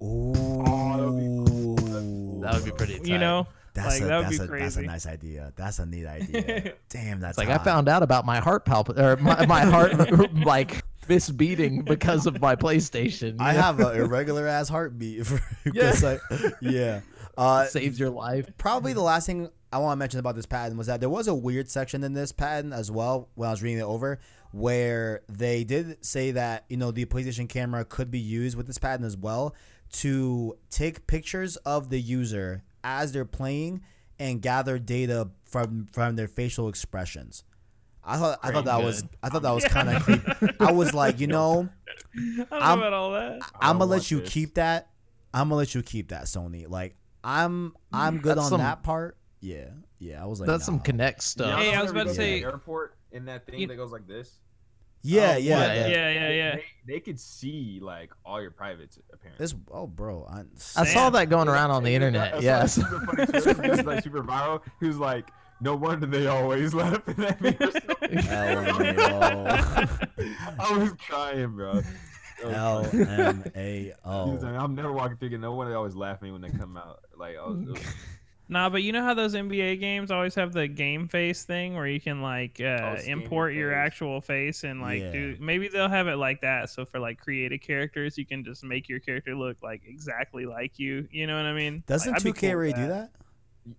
oh, Ooh, That would be pretty. you know That's like, a, that would that's be a, That's a nice idea. That's a neat idea. Damn, that's It's like I found out about my heart palp or my, my heart like misbeating because of my PlayStation. I know? have an irregular ass heartbeat. For, Yeah. 'cause I- yeah. Uh, saves your life. probably the last thing I want to mention about this patent was that there was a weird section in this patent as well when I was reading it over where they did say that you know the PlayStation camera could be used with this patent as well to take pictures of the user as they're playing and gather data from from their facial expressions. I thought I thought that Pretty was. I thought that was kind of creepy. I was like, you know, I don't know I'm- about all that. I I'm gonna let you this. keep that. I'm gonna let you keep that, Sony. Like I'm I'm good That's on some- that part. Yeah, yeah. I was like, That's some nah. Kinect stuff. Hey, I was about to say- airport in that thing You- that goes like this. Yeah, Oh, yeah, yeah, yeah. yeah, yeah, yeah. They, they could see like all your privates apparently. This, oh, bro. I, I saw that going around on the I internet. saw Yes. super funny Twitter video, like super viral. He was like, "No wonder they always laugh at me." or. LMAO. I was crying, bro. That was funny. He was LMAO. like, I'm never walking through. No one always laugh at me when they come out. Like, I was, it was Nah, but you know how those NBA games always have the game face thing where you can like uh, Oh, import your face. actual face and like Yeah. do maybe they'll have it like that. So for like creative characters, you can just make your character look like exactly like you. You know what I mean? Doesn't Like, 2K cool with already do that?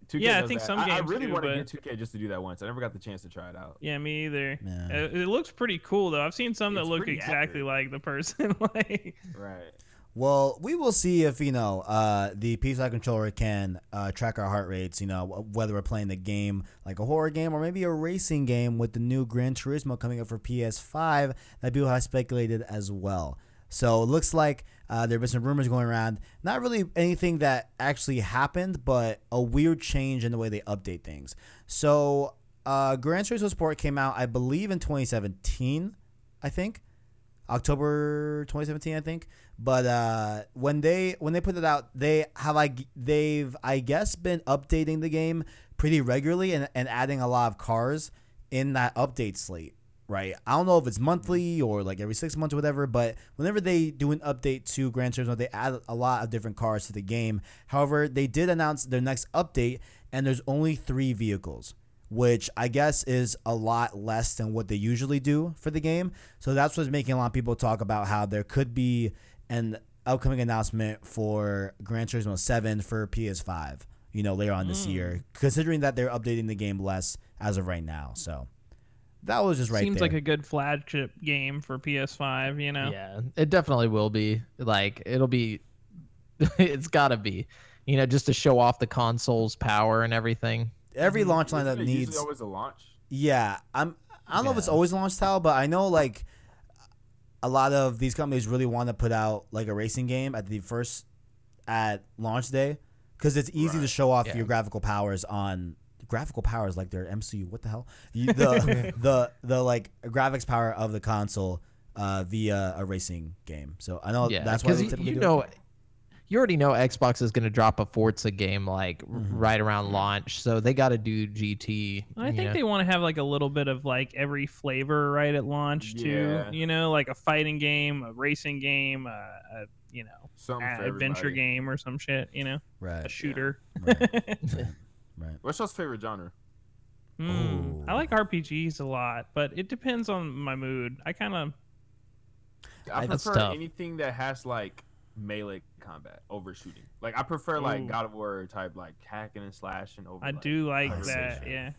2K Yeah, I think that. some I, I games really do, want to but- get 2K just to do that once. I never got the chance to try it out. Yeah, me either. Yeah. It, it looks pretty cool though. I've seen some that look exactly accurate. like the person. like, Right. Well, we will see if you know uh, the PS5 controller can uh, track our heart rates. You know whether we're playing the game like a horror game or maybe a racing game with the new Gran Turismo coming up for PS5 that people have speculated as well. So it looks like uh, there have been some rumors going around. Not really anything that actually happened, but a weird change in the way they update things. So uh, Gran Turismo Sport came out, I believe, in 2017. I think. October 2017, I think. But uh, when they when they put it out, they have like they've I guess been updating the game pretty regularly and, and adding a lot of cars in that update slate. Right. I don't know if it's monthly or like every six months or whatever, but whenever they do an update to Gran Turismo, they add a lot of different cars to the game. However, they did announce their next update, and there's only three vehicles which I guess is a lot less than what they usually do for the game. So that's what's making a lot of people talk about how there could be an upcoming announcement for Gran Turismo 7 for PS5, you know, later on this Mm. year, considering that they're updating the game less as of right now. So that was just right seems there. like a good flagship game for PS5. You know? Yeah, it definitely will be. Like it'll be it's got to be. You know, just to show off the console's power and everything. Every launch Isn't lineup needs always a launch. Yeah, I'm. I don't know if it's Yeah. always launch style, but I know like a lot of these companies really want to put out like a racing game at the first at launch day because it's easy to show off Yeah. your graphical powers on graphical powers like their MCU. What the hell? You, the the the like graphics power of the console uh, via a racing game. So I know yeah, that's why they you, typically you do it. Know, you already know Xbox is going to drop a Forza game like r- Mhm. right around launch, so they got to do GT. I think know. they want to have like a little bit of like every flavor right at launch too. You know, like a fighting game, a racing game, a, a you know, Something a for adventure everybody. game or some shit. You know, right? a shooter. Right. right. Right. What's your favorite genre? Hmm. I like RPGs a lot, but it depends on my mood. I kind of I prefer anything that has like melee combat over shooting. Like I prefer like Ooh. God of War type like hacking and slashing over. I like, do like that. Yeah.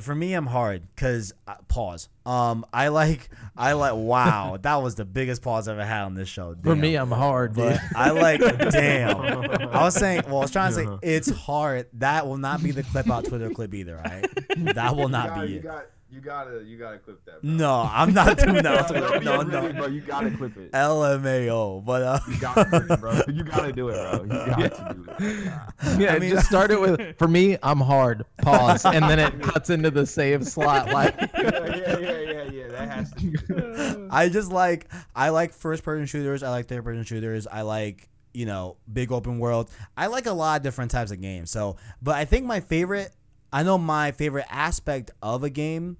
For me, I'm hard because uh, pause. Um, I like, I like. Wow, that was the biggest pause I've ever had on this show. For me, I'm hard, but. I like. damn. I was saying. Well, I was trying to say it's hard. That will not be the clip out Twitter clip either. Right? That will not be it. got you gotta you gotta clip that. Bro. No, I'm not doing that. no, on Twitter. No, really, no. bro. You gotta clip it. LMAO, but uh, You gotta do it, bro. You gotta do it, bro. You got to do it. Yeah, I mean- just start it with for me, I'm hard. Pause, and then it cuts into the save slot. Like, yeah, yeah, yeah, yeah, yeah. That has to. Be. I just like I like first person shooters. I like third person shooters. I like you know big open world. I like a lot of different types of games. So, but I think my favorite, I know my favorite aspect of a game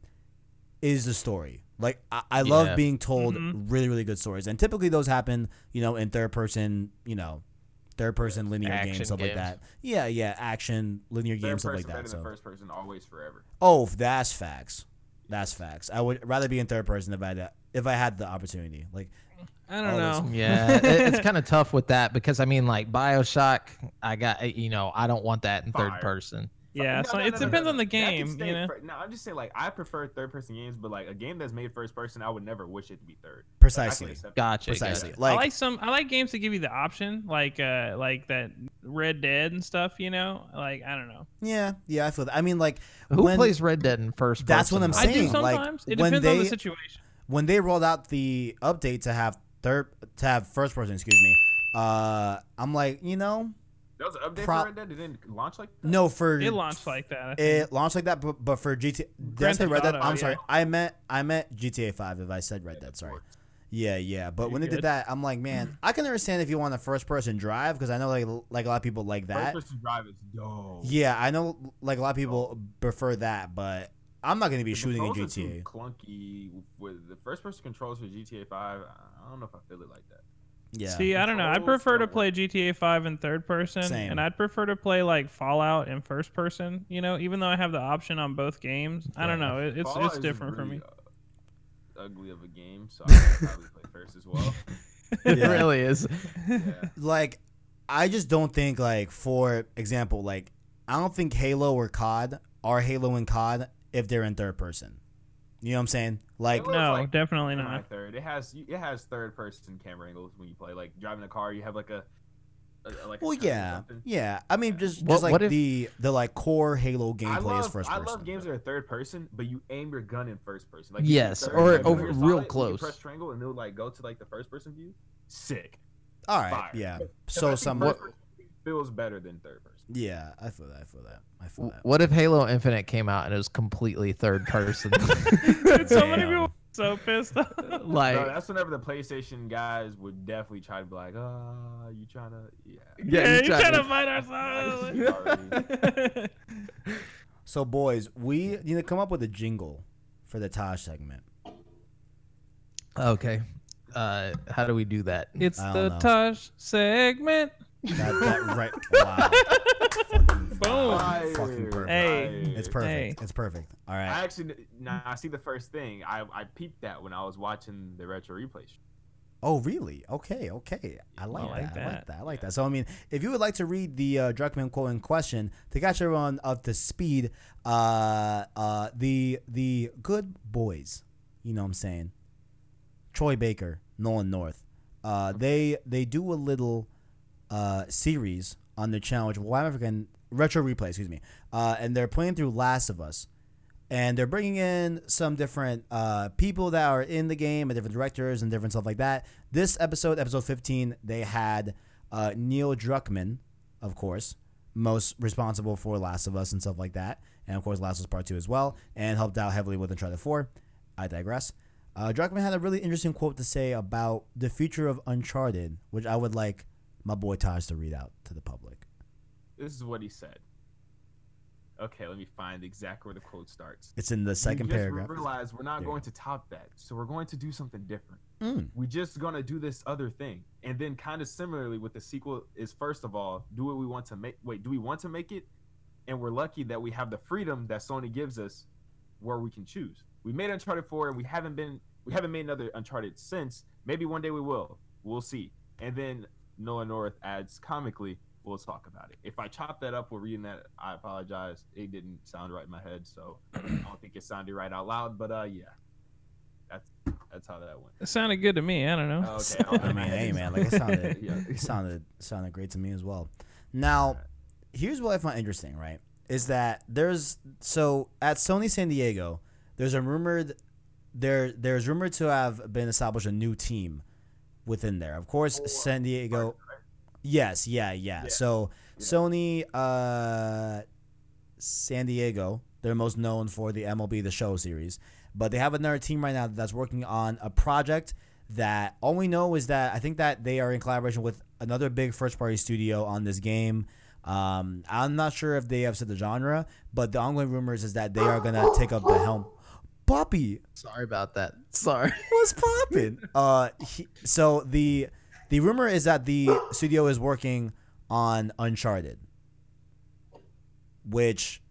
is the story. Like I, I love Yeah. being told Mhm. really really good stories, and typically those happen you know in third person you know third person linear Action games stuff like that. Yeah, yeah, action linear Third games stuff person like better that. than So. first person, always forever. Oh, that's facts. That's facts. I would rather be in third person if I had, if I had the opportunity. Like I don't All know. those- yeah, it, it's kind of tough with that because I mean, like Bioshock, I got you know, I don't want that in third person. Yeah, No, so no, it no, no, depends no, on the no. That can game. stay You know. fir- no, I'm just saying like I prefer third person games, but like a game that's made first person, I would never wish it to be third. Like, I can precisely, accept that. Gotcha. precisely. gotcha. I Like, like some. I like games that give you the option, like uh, like that Red Dead and stuff. You know, like I don't know. yeah, yeah. I feel that. I mean, like Who when, plays Red Dead in first? That's what? I'm I saying. do like, sometimes. it when depends on the situation. when they rolled out the update to have third to have first person. Excuse me. Uh, I'm like, you know, That was an update Pro- for Red Dead. It didn't launch like that. no for It launched like that. It launched like that, but, but for GT. Did I say Red Dead? I'm yeah. sorry. I meant I meant GTA Five. If I said Red Yeah, Dead, sorry. Yeah, yeah. But You're when they did that, I'm like, man, I can understand if you want a first person drive because I know like like a lot of people like that. First person drive is dope. Yeah, I know like a lot of people prefer that, but I'm not gonna be The shooting in controls are too GTA. Clunky with the first person controls for GTA Five. I don't know if I feel it like that. Yeah. See, I don't know. I prefer to play GTA 5 in third person, Same. and I'd prefer to play like Fallout in first person. You know, even though I have the option on both games, I don't know. It, it's Fallout it's is different for me. uh, ugly of a game, so I probably play first as well. It Yeah. really is. Yeah. like I just don't think like for example, like I don't think Halo or COD are Halo and COD if they're in third person. You know what I'm saying? Like No, like definitely Semi not. third. It has it has third person camera angles when you play. Like driving a car, you have like a, a like. a well turn or yeah. Yeah. I mean just What- just like what if- the the like core Halo I gameplay is first person. I love games that are third person, but you aim your gun in first person. Like Yes, third, or like, over- you're real solid, you close. Press triangle and it'll like go to like the first person view. Sick. All right. Fire. Yeah. Because So some first person feels better than third person. Yeah, I feel that. I feel that. I feel that. What if Halo Infinite came out and it was completely third person? Dude, so many people are so pissed. off. like, no, that's whenever the PlayStation guys would definitely try to be like, "Ah, you trying to, yeah." yeah, you tried trying to to- fight ourselves. Sorry. So boys, we need to come up with a jingle for the Taj segment. okay. Uh, how do we do that? it's the don't know. Tosh segment. That, that right. Wow. Boom. Fire, Fucking perfect. Hey. It's perfect. Hey. It's perfect. All right. I actually, now I see the first thing. I I peeped that when I was watching the retro replay. Oh, really? Okay, okay. I like, like that. I like that. that. I like that. So, I mean, if you would like to read the uh, Druckmann quote in question to catch everyone up to speed, uh, uh, the the good boys, you know what I'm saying? Troy Baker, Nolan North, uh, they they do a little uh, series on their channel, which why am I? Retro replay, excuse me. Uh, and they're playing through Last of Us and they're bringing in some different uh, people that are in the game and different directors and different stuff like that. This episode, episode 15, they had uh, Neil Druckmann, of course, most responsible for Last of Us and stuff like that, and of course Last of Us Part Two as well, and helped out heavily with Uncharted Four. I digress. Uh, Druckmann had a really interesting quote to say about the future of Uncharted, which I would like my boy Taj to read out to the public. This is what he said. Okay, let me find exactly where the quote starts. It's in the second we just paragraph. realize we're not There going to top that, so we're going to do something different. Mm. we just gonna do this other thing and then kind of similarly with the sequel is first of all do what we want to make wait do we want to make it and we're lucky that we have the freedom that sony gives us where we can choose we made uncharted 4 and we haven't been we haven't made another uncharted since maybe one day we will we'll see and then noah north adds comically we'll talk about it if i chop that up while reading that i apologize it didn't sound right in my head so i don't think it sounded right out loud but uh yeah that's that's how that went It sounded good to me. I don't know. Okay, I mean, hey man, like it sounded, Yeah. it sounded sounded great to me as well. Now, here's what I find interesting, right? Is that there's so at Sony San Diego, there's a rumored there there's rumored to have been established a new team within there. Of course, San Diego. Yes, yeah, yeah. Yeah. So Yeah. Sony, uh, San Diego, they're most known for the MLB The Show series, but they have another team right now that's working on a project that all we know is that I think that they are in collaboration with another big first party studio on this game. Um, I'm not sure if they have said the genre, but the ongoing rumors is that they are gonna take up the helm. Poppy, Sorry about that. Sorry. what's popping? uh, he, so the the rumor is that the studio is working on Uncharted, which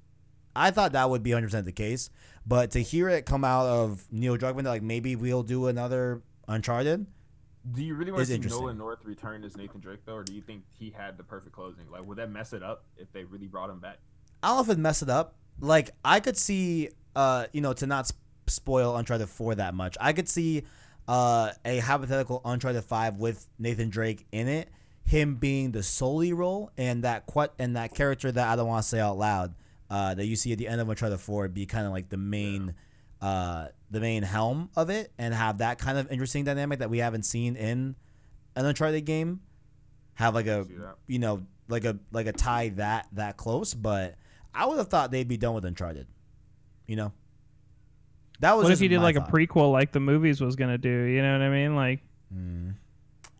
I thought that would be 100 percent the case. But to hear it come out of Neil Druckmann, that like maybe we'll do another Uncharted. Do you really want to see interesting. Nolan North return as Nathan Drake though, or do you think he had the perfect closing? Like, would that mess it up if they really brought him back? I don't know if it mess it up. Like I could see, uh, you know, to not sp- spoil Uncharted Four that much. I could see, uh, a hypothetical Uncharted Five with Nathan Drake in it, him being the solely role, and that quite and that character that I don't want to say out loud, uh, that you see at the end of Uncharted Four be kind of like the main, uh, the main helm of it, and have that kind of interesting dynamic that we haven't seen in an Uncharted game. Have like a you know, like a like a tie that that close, but I would have thought they'd be done with Uncharted. You know, that was. what if just you did like thought. a prequel, like the movies was gonna do? You know what I mean? Like, Mm.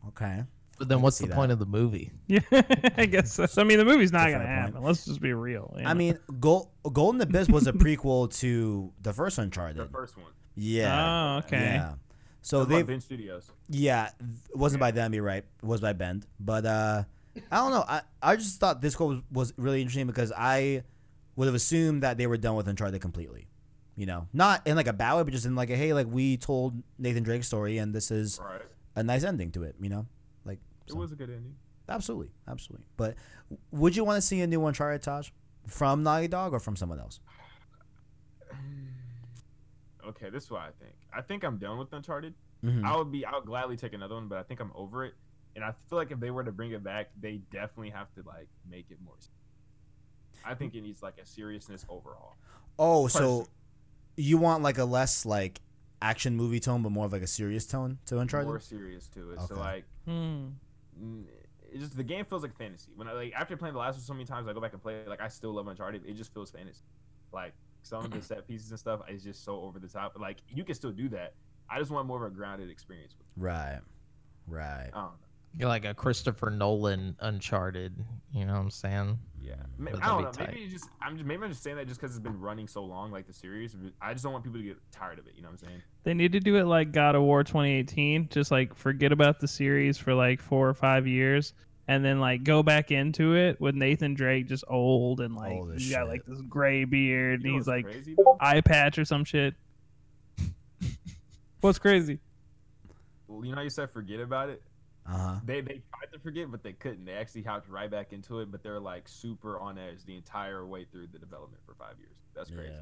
Okay. But then what's see the point that. of the movie? yeah, I guess. So. I mean, the movie's not gonna fair point. happen. Let's just be real. you I mean, Gold, Golden Abyss was a prequel to the first Uncharted. The first one. Yeah. Oh, okay. Yeah. So That's by they, Bend Studios. yeah, it wasn't by them. You're right. It was by Bend, but uh, I don't know. I I just thought this quote was, was really interesting because I would have assumed that they were done with Uncharted completely. You know, not in like a bad way, but just in like a hey, like we told Nathan Drake's story, and this is Right. a nice ending to it. You know, like It was a good ending. absolutely, absolutely. But would you want to see a new Uncharted, Taj, from Naughty Dog or from someone else? Okay, this is what I think. I think I'm done with Uncharted. Mhm. I would be. I would gladly take another one, but I think I'm over it. And I feel like if they were to bring it back, they definitely have to like make it more. I think it needs like a seriousness overhaul. Oh, so. You want like a less like action movie tone, but more of like a serious tone to Uncharted? More serious to it. So like, Hmm. mm, it just the game feels like fantasy. When I like after playing the last one so many times, I go back and play it. Like I still love Uncharted. It just feels fantasy. Like some of the set pieces and stuff is just so over the top. But like you can still do that. I just want more of a grounded experience. With it. Right, right. I don't know. You're like a Christopher Nolan Uncharted. You know what I'm saying? Yeah, Ma- But I don't know. that'd Maybe it's just I'm just maybe I'm just saying that just because it's been running so long, like the series. I just don't want people to get tired of it. You know what I'm saying? They need to do it like God of War 2018. Just like forget about the series for like four or five years, and then like go back into it with Nathan Drake just old and like Old as he got shit. like this gray beard. You know and he's like crazy eye patch or some shit. What's crazy? Well, you know, how you said forget about it. Uh huh. They they tried to forget, but they couldn't. They actually hopped right back into it, but they're like super on edge the entire way through the development for five years. That's crazy. Yeah.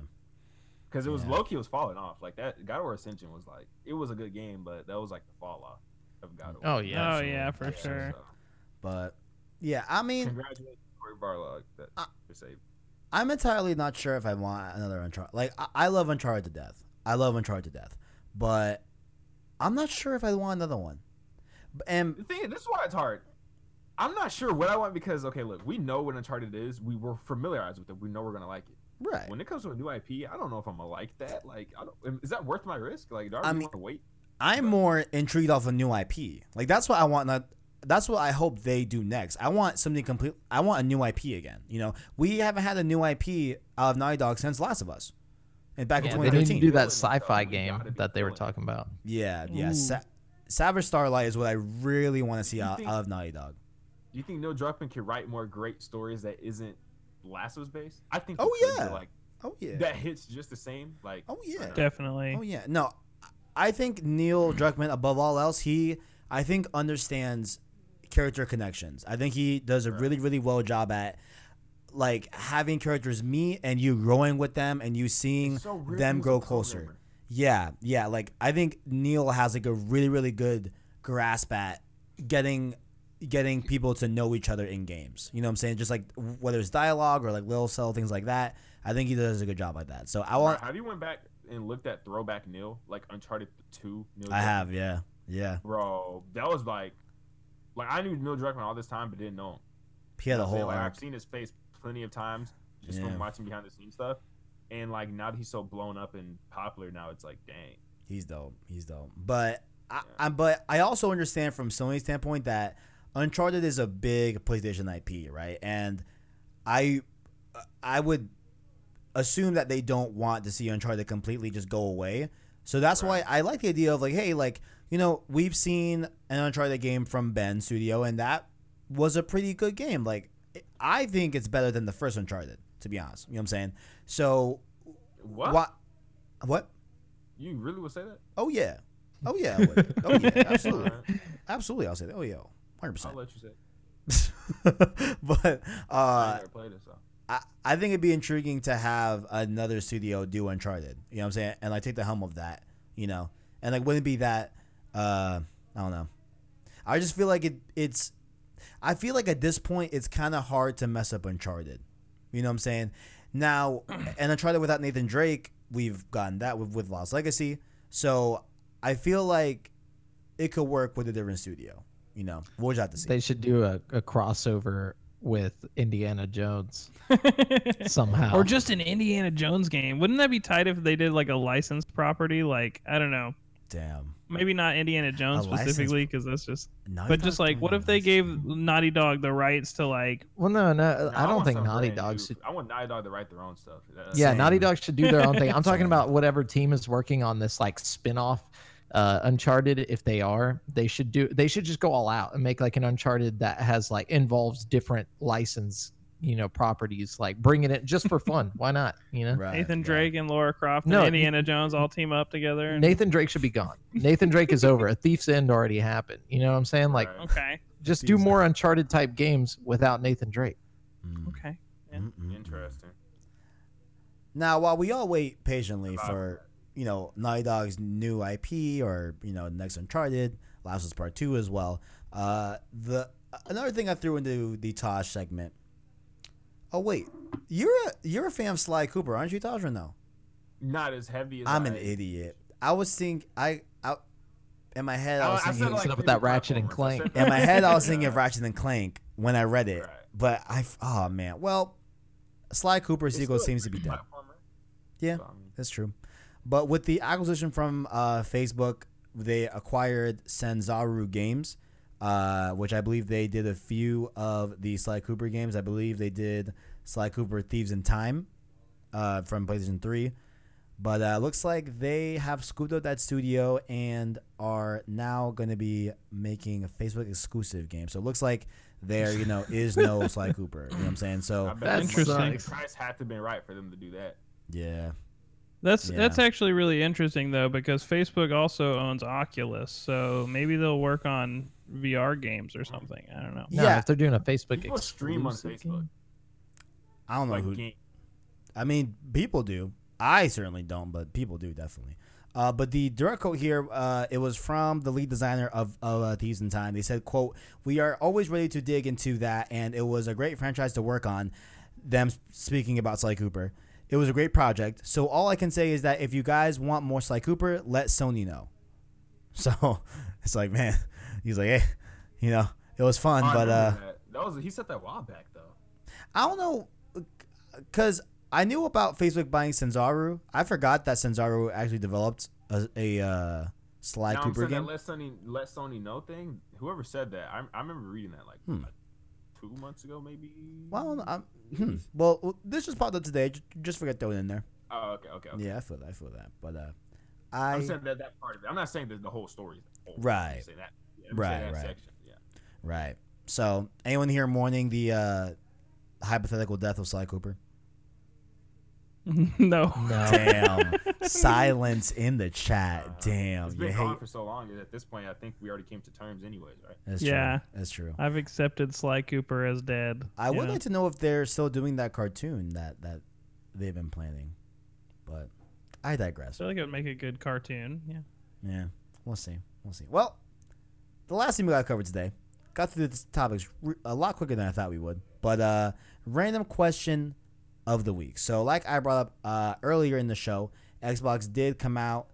Because it was Yeah. Loki was falling off. Like that, God of War Ascension was like it was a good game, but that was like the fall off of God of War. Oh yeah. oh yeah, for absolutely. sure. So, But yeah, I mean, congratulations, Cory Barlog. That Uh, for saved. I'm entirely not sure if I want another Uncharted. Like, I, I love Uncharted to death. I love Uncharted to death, but I'm not sure if I want another one. B- And The thing, this is why it's hard. I'm not sure what I want because okay, look, we know what Uncharted is. We were familiarized with it. We know we're gonna like it. right, When it comes to a new IP, I don't know if I'm gonna like that. Like, I don't. Is that worth my risk? Like, do I, I really mean- want to wait? I'm more intrigued off a new IP. Like that's what I want. Not that's what I hope they do next. I want something complete. I want a new IP again. You know, we haven't had a new IP out of Naughty Dog since Last of Us, and back Yeah, in they need to 2013. do that sci-fi game that they were talking about. Yeah, yeah. Ooh. Sa- Savage Starlight is what I really want to see out, think- out of Naughty Dog. Do you think Neil Druckmann can write more great stories that isn't Last of Us based? I think. Oh, yeah. like Oh yeah. that hits just the same. Like Oh yeah. Definitely. Oh yeah. No, I think Neil Druckmann, above all else, he I think understands character connections. I think he does a Right. really really well job at like having characters meet and you growing with them and you seeing so them he was a grow closer. Yeah, yeah. Like I think Neil has like a really really good grasp at getting getting people to know each other in games. You know what I'm saying? Just like whether it's dialogue or like little cell things like that. I think he does a good job like that. So I want. Have you went back and looked at Throwback Neil, like Uncharted Two? Neil I Druckmann? have. Yeah. Yeah. Bro, that was like, like I knew Neil Druckmann all this time, but didn't know him. He had You a know what whole like. I've seen his face plenty of times just Yeah. from watching behind the scenes stuff, and like now that he's so blown up and popular, now it's like, dang. He's dope. He's dope. But I, Yeah. I but I also understand from Sony's standpoint that Uncharted is a big PlayStation IP, right? And I I would assume that they don't want to see Uncharted completely just go away. So that's why I like the idea of like, hey, like, you know, we've seen an Uncharted game from Bend Studio and that was a pretty good game. Like I think it's better than the first Uncharted, to be honest. You know what I'm saying? So What? what what? You really would say that? Oh yeah. Oh yeah. I. Oh yeah. Absolutely. Alright, Absolutely. I'll say that. Oh yeah. Hundred I'll percent. let you say. But I uh, it, so. I, I think it'd be intriguing to have another studio do Uncharted. You know what I'm saying? And like take the helm of that. You know, and like wouldn't it be that? Uh, I don't know. I just feel like it. It's. I feel like at this point it's kind of hard to mess up Uncharted. You know what I'm saying? Now, and Uncharted without Nathan Drake, we've gotten that with with Lost Legacy. So I feel like it could work with a different studio. You know, we'll just have to see. They should do a, a crossover with Indiana Jones somehow. or just an Indiana Jones game. Wouldn't that be tight if they did like a licensed property? Like I don't know, Damn. Maybe not Indiana Jones A specifically because that's just. Naughty But just like, what if they gave Naughty Dog the rights to like? well, no, no, Nah, I don't want think Naughty brand Dog should. I want Naughty Dog to write their own stuff. That- Yeah, Same. Naughty Dog should do their own thing. I'm talking about whatever team is working on this like spin-off uh Uncharted if they are, they should do they should just go all out and make like an Uncharted that has like involves different license, you know, properties like bringing it just for fun. Why not, you know? Right, Nathan right. Drake and Lara Croft No, and Indiana Jones all team up together. And, Nathan Drake should be gone. Nathan Drake is over. A Thief's End already happened. You know what I'm saying? Like Right. okay, just do Thief's more Uncharted type games without Nathan Drake. Mm. okay. Yeah. Interesting. Now, while we all wait patiently About for you know Naughty Dog's new IP or you know next Uncharted, Last of Us Part Two as well, uh, the another thing I threw into the Tosh segment. Oh wait, you're a you're a fan of Sly Cooper, aren't you, Tosh? Or no? Not as heavy as I'm I, an idiot. I was thinking I, I in my head I I, was I said thinking like up with that Ratchet and Clank. in my head I was thinking Yeah. of Ratchet and Clank when I read it, Right. but I oh man, well, Sly Cooper's It's sequel seems to be dead. Yeah. So, That's true. But with the acquisition from uh, Facebook, they acquired Sanzaru Games, uh, which I believe they did a few of the Sly Cooper games. I believe they did Sly Cooper Thieves in Time uh, from PlayStation 3. But uh, looks like they have scooped up that studio and are now going to be making a Facebook exclusive game. So it looks like there, you know, is no Sly Cooper. You know what I'm saying? So bet That's the interesting. price had to have been right for them to do that. yeah, That's Yeah. that's actually really interesting though because Facebook also owns Oculus, so maybe they'll work on VR games or something. I don't know. No, Yeah. if they're doing a Facebook People stream on Facebook. game- I don't know Like who. game. I mean, people do. I certainly don't, but people do definitely. Uh, but the direct quote here, uh, it was from the lead designer of, of uh, Thieves in Time. They said, "quote We are always ready to dig into that, and it was a great franchise to work on." Them speaking about Sly Cooper, it was a great project. So all I can say is that if you guys want more Sly Cooper, let Sony know. So it's like, man, he's like, hey, you know, it was fun, Oh, but uh, that. that was he said that a while back though. I don't know, because I knew about Facebook buying Sanzaru. I forgot that Sanzaru actually developed a, a uh, Sly now Cooper saying that let Sony let Sony know thing. Whoever said that, I, I remember reading that like Hmm. what, two months ago, maybe. Well, I'm, hmm. well, this just popped up today. Just, just forget to throw in there. Oh, okay, okay, okay. Yeah, I feel that. I feel that. But uh, I'm I saying that that part of it. I'm not saying that the whole story. Is whole. Right. I'm saying that. Yeah, Right, right. Section. Yeah. right. So, anyone here mourning the uh, hypothetical death of Sly Cooper? no. No. Damn. Silence in the chat. Uh, Damn. It's You been hate. gone for so long. that At this point, I think we already came to terms, anyways, right? That's Yeah. true. That's true. I've accepted Sly Cooper as dead. I would Yeah. like to know if they're still doing that cartoon that that they've been planning, but I digress. I digress. feel like it would make a good cartoon. Yeah. Yeah, we'll see. We'll see. Well, the last thing we got covered today got through the topics a lot quicker than I thought we would. But uh, random question of the week. So, like I brought up uh, earlier in the show, Xbox did come out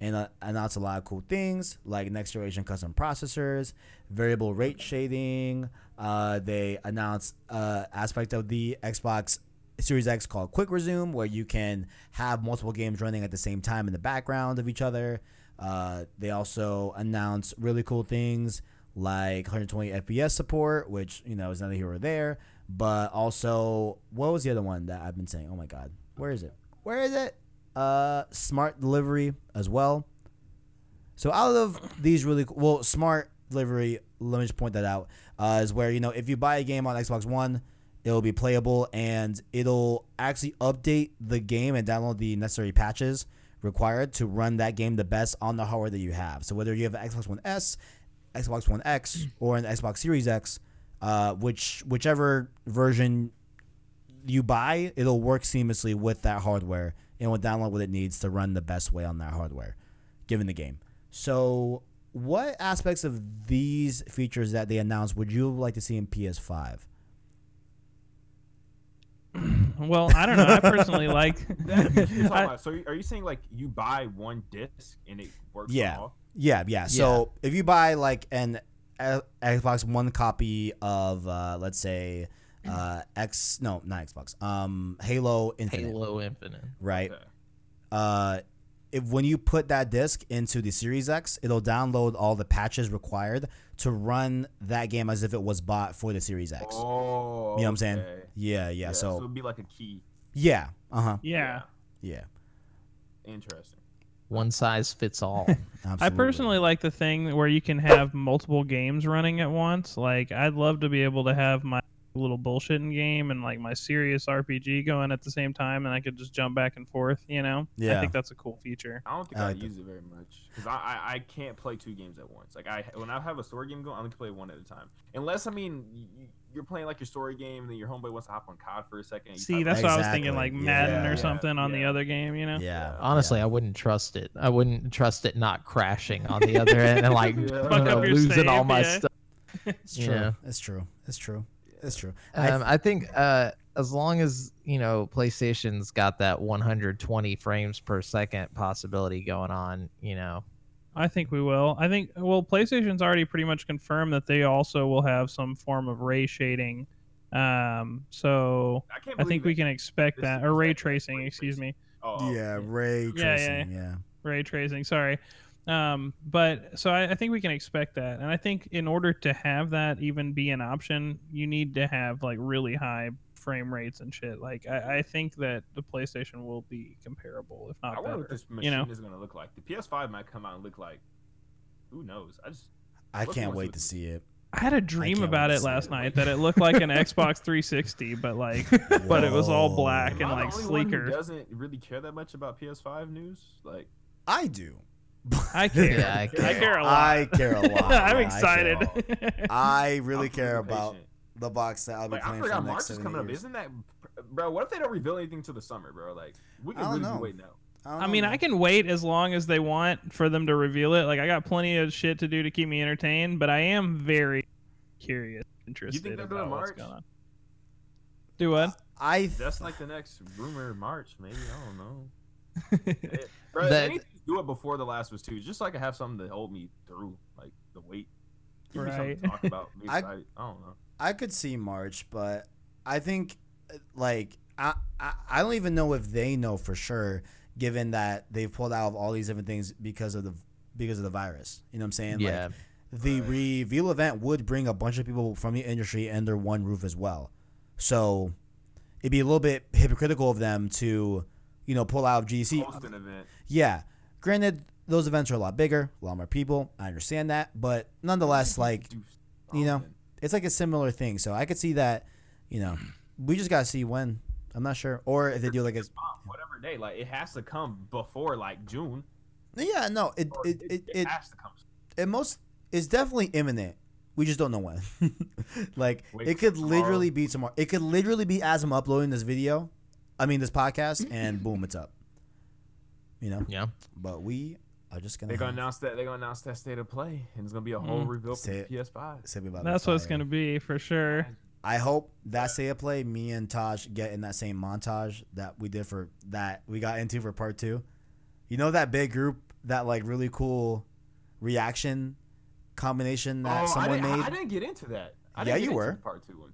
and uh, announce a lot of cool things like next generation custom processors, variable rate shading. Uh, they announced uh, aspect of the Xbox Series X called Quick Resume, where you can have multiple games running at the same time in the background of each other. Uh, they also announced really cool things like 120 FPS support, which you know is neither here or there. But also, what was the other one that I've been saying? Oh my God, where is it? Where is it? Uh, smart delivery as well. So out of these really well, smart delivery. Let me just point that out. Uh, is where you know if you buy a game on Xbox One, it'll be playable and it'll actually update the game and download the necessary patches required to run that game the best on the hardware that you have. So whether you have an Xbox One S, Xbox One X, or an Xbox Series X, uh, which whichever version you buy, it'll work seamlessly with that hardware and will download what it needs to run the best way on that hardware, given the game. So, what aspects of these features that they announced would you like to see in PS5? Well, I don't know. I personally like. You're I- so are you saying like you buy one disc and it works? Yeah. On? Yeah, yeah. So if you buy like an uh, Xbox One copy of, uh, let's say, uh, X, no, not Xbox, um, Halo Infinite, Halo Infinite. right? Okay. uh, if when you put that disc into the Series X, it'll download all the patches required to run that game as if it was bought for the Series X. Oh, you know what I'm saying? okay. Yeah, yeah. Yeah, so so it'd be like a key. yeah, uh huh, yeah. yeah. Interesting. One size fits all. I personally like the thing where you can have multiple games running at once. Like, I'd love to be able to have my little bullshitting game and like my serious RPG going at the same time, and I could just jump back and forth. You know? yeah. I think that's a cool feature. I don't think I I, like that. use it very much because I, I I can't play two games at once. Like I when I have a story game going, I only play one at a time. Unless I mean y- you're playing like your story game and then your homeboy wants to hop on COD for a second. you See, that's like- what I was thinking, like Madden yeah, or something on the other game. You know? Yeah. Honestly, I wouldn't trust it. I wouldn't trust it not crashing on the other end and like Yeah. Know, up your losing all my yeah. stuff. It's true. Yeah. It's true. It's true. It's true. I Um, I think uh, as long as you know PlayStation's got that 120 frames per second possibility going on, you know, I think we will. I think well, PlayStation's already pretty much confirmed that they also will have some form of ray shading. Um, so I. I think we can expect This that, is or ray tracing, ray excuse tracing. me, Oh, oh, yeah, ray Yeah, tracing. yeah. Yeah. ray tracing. Sorry. Um, but so I, I think we can expect that, and I think in order to have that even be an option, you need to have like really high frame rates and shit. Like I, I think that the PlayStation will be comparable, if not I not wonder what this machine You know, is going to look like. The PS5 might come out and look like. Who knows? I just. I can't wait to to- see it. I had a dream about it last it. night that it looked like an Xbox 360, but like, but it was all black Am and I the like only one who sleeker. doesn't really care that much about PS5 news. Like, I do. I care. Yeah, I I care. care a lot. I care a lot. I'm Yeah, I excited. I really I'm care about patient. The box that I'll be Like, I playing for forgot the March is seven coming up. Isn't that, bro? What if they don't reveal anything to the summer, bro? Like, we can don't really know. be waiting out. don't I mean, man. I can wait as long as they want for them to reveal it. Like, I got plenty of shit to do to keep me entertained, but I am very curious, interested You think they're about doing what's March? going on. Do what? I That's like the next rumor March, maybe. I don't know. Bro, That- anything to do it before the last was two, just so I can have something to hold me through, like the wait. Give me something to Right. talk about. Be I- excited. I don't know. I could see March, but I think like I, I I don't even know if they know for sure, given that they've pulled out of all these different things because of the because of the virus. You know what I'm saying? Yeah. Like the reveal event would bring a bunch of people from the industry under one roof as well. So it'd be a little bit hypocritical of them to, you know, pull out of GDC. Host event. Yeah. Granted, those events are a lot bigger, a lot more people. I understand that, but nonetheless, like you know, something. It's like a similar thing. So I could see that, you know, we just gotta see when. I'm not sure, or if they do like a. Whatever day, like it has to come before like June. Yeah, no, it Or it it, it, has to come. it most is definitely imminent. We just don't know when. like Wait it could for literally be tomorrow. It could literally be as I'm uploading this video, I mean this podcast, and boom, it's up. You know, Yeah. but we are just gonna. They're gonna have- announce that they're gonna announce that state of play, and it's gonna be a whole Mm. reveal for Say the it. PS5. say about That's what it's fire. gonna be for sure. I hope that say a play. Me and Taj get in that same montage that we did for that we got into for part two. You know that big group that like really cool reaction combination that oh, I someone didn't, made. I, I didn't get into that. I Yeah, didn't you get into were. the part two one.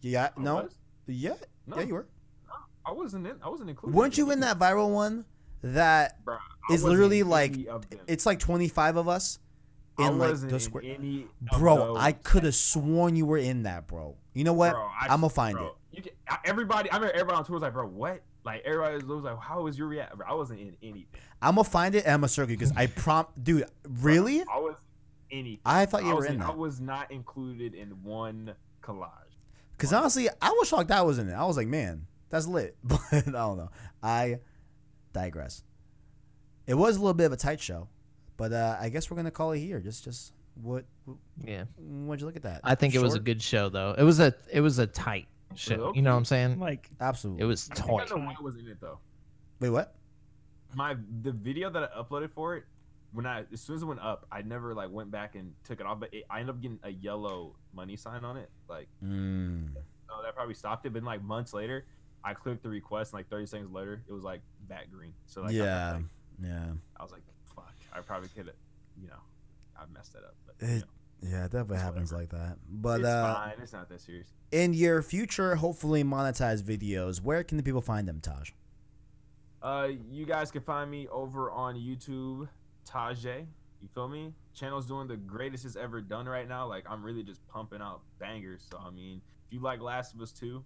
yeah, I no, was? yeah, No. yeah, you were. I wasn't in. I wasn't included. Weren't you in that viral one that Bruh, I is literally like any of them. it's like twenty five of us I in like the square. Bro, I could have sworn you were in that, bro. You know what? Bro, I- I'm gonna find bro, it. Can, everybody, I remember everybody on tour was like, "Bro, what?" Like everybody was, like, "How was your reaction?" I wasn't in anything. I'm gonna find it and I'm gonna circle you because I prompt, dude. Really? I was anything. I thought you I were was in that. I was not included in one collage. Because honestly, I was shocked I was in it. I was like, man, that's lit. But I don't know. I digress. It was a little bit of a tight show, but uh, I guess we're gonna call it here. Just, just what? Yeah. What'd you look at that? I think it was a good show though. It was a it was a tight show. You know what I'm saying? Like Absolutely. It was tight. I think I tight. know why I was in it though. Wait, what? My the video that I uploaded for it, when I as soon as it went up, I never like went back and took it off. But it, I ended up getting a yellow money sign on it. Like, Mm. oh, that probably stopped it. But like months later, I clicked the request. And, like 30 seconds later, it was like back green. So like, I, yeah, like, yeah, I was like, fuck, I probably could have, you know, I messed that up. But It- know, yeah. It definitely happens like that. But it's uh, fine. It's not that serious. in your future, hopefully monetized videos, where can the people find them, Taj? Uh, you guys can find me over on YouTube, Tajay. You feel me? Channel's doing the greatest it's ever done right now. Like I'm really just pumping out bangers. So I mean, if you like Last of Us 2,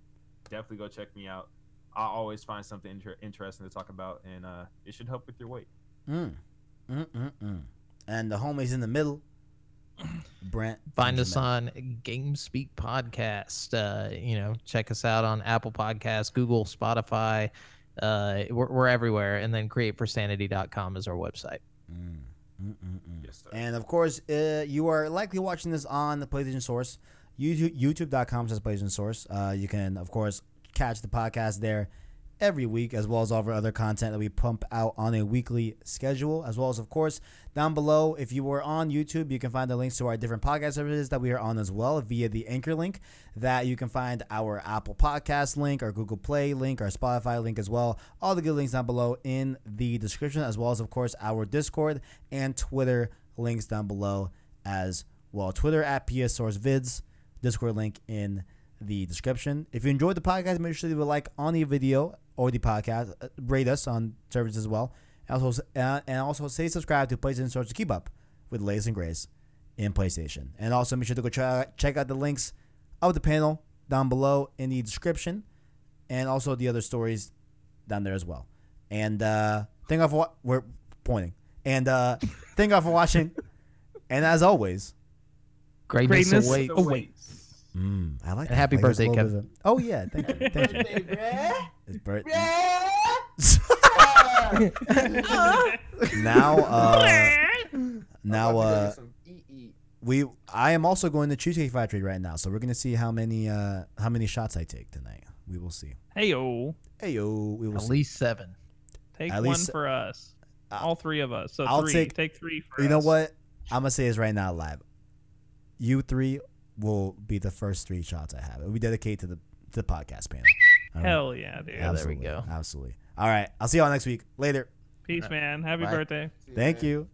definitely go check me out. I always find something inter- interesting to talk about, and uh, it should help with your weight. Mm. Mm mm mm. And the homies in the middle, Brent. Find us Jamel. on Game Speak Podcast. Uh, you know, check us out on Apple Podcasts, Google, Spotify. Uh, we're, we're everywhere. And then createforsanity.com is our website. Mm, mm, mm, mm. Yes, sir. And of course, uh, you are likely watching this on the PlayStation Source, YouTube, YouTube.com says PlayStation Source. Uh, you can, of course, catch the podcast there every week, as well as all of our other content that we pump out on a weekly schedule. As well as, of course, down below, if you were on YouTube, you can find the links to our different podcast services that we are on as well via the anchor link. That you can find our Apple Podcast link, our Google Play link, our Spotify link as well. All the good links down below in the description, as well as, of course, our Discord and Twitter links down below as well. Twitter at PS Source Vids, Discord link in the description. If you enjoyed the podcast, make sure to leave a like on the video or the podcast. Uh, Rate us on services as well. And also, uh, and also say subscribe to PlayStation Source to keep up with the latest and greatest in PlayStation. And also make sure to go try, check out the links of the panel down below in the description, and also the other stories down there as well. And uh, thank you all for wa- we're pointing. And uh, thank you for watching. And as always, Greatness, Greatness awaits. awaits. Mm, I like And that. happy Like, there's a birthday, little bit of- Oh yeah, thank you, thank you. It's birthday. now, uh, now, uh, we. I am also going to Cheesecake Factory right now, so we're gonna see how many, uh, how many shots I take tonight. We will see. Hey yo, Hey yo, we will At see. least seven. take At one least- for us. Uh, All three of us. So I'll 3 take- take three for You know us. what? I'm gonna say this right now, live. You three will be the first three shots I have. It will be dedicated to the to the podcast panel. All right? Hell yeah, dude. Yeah, there we Absolutely, go. Absolutely. All right. I'll see y'all next week. Later. Peace, man. Happy Bye. birthday. Thank you.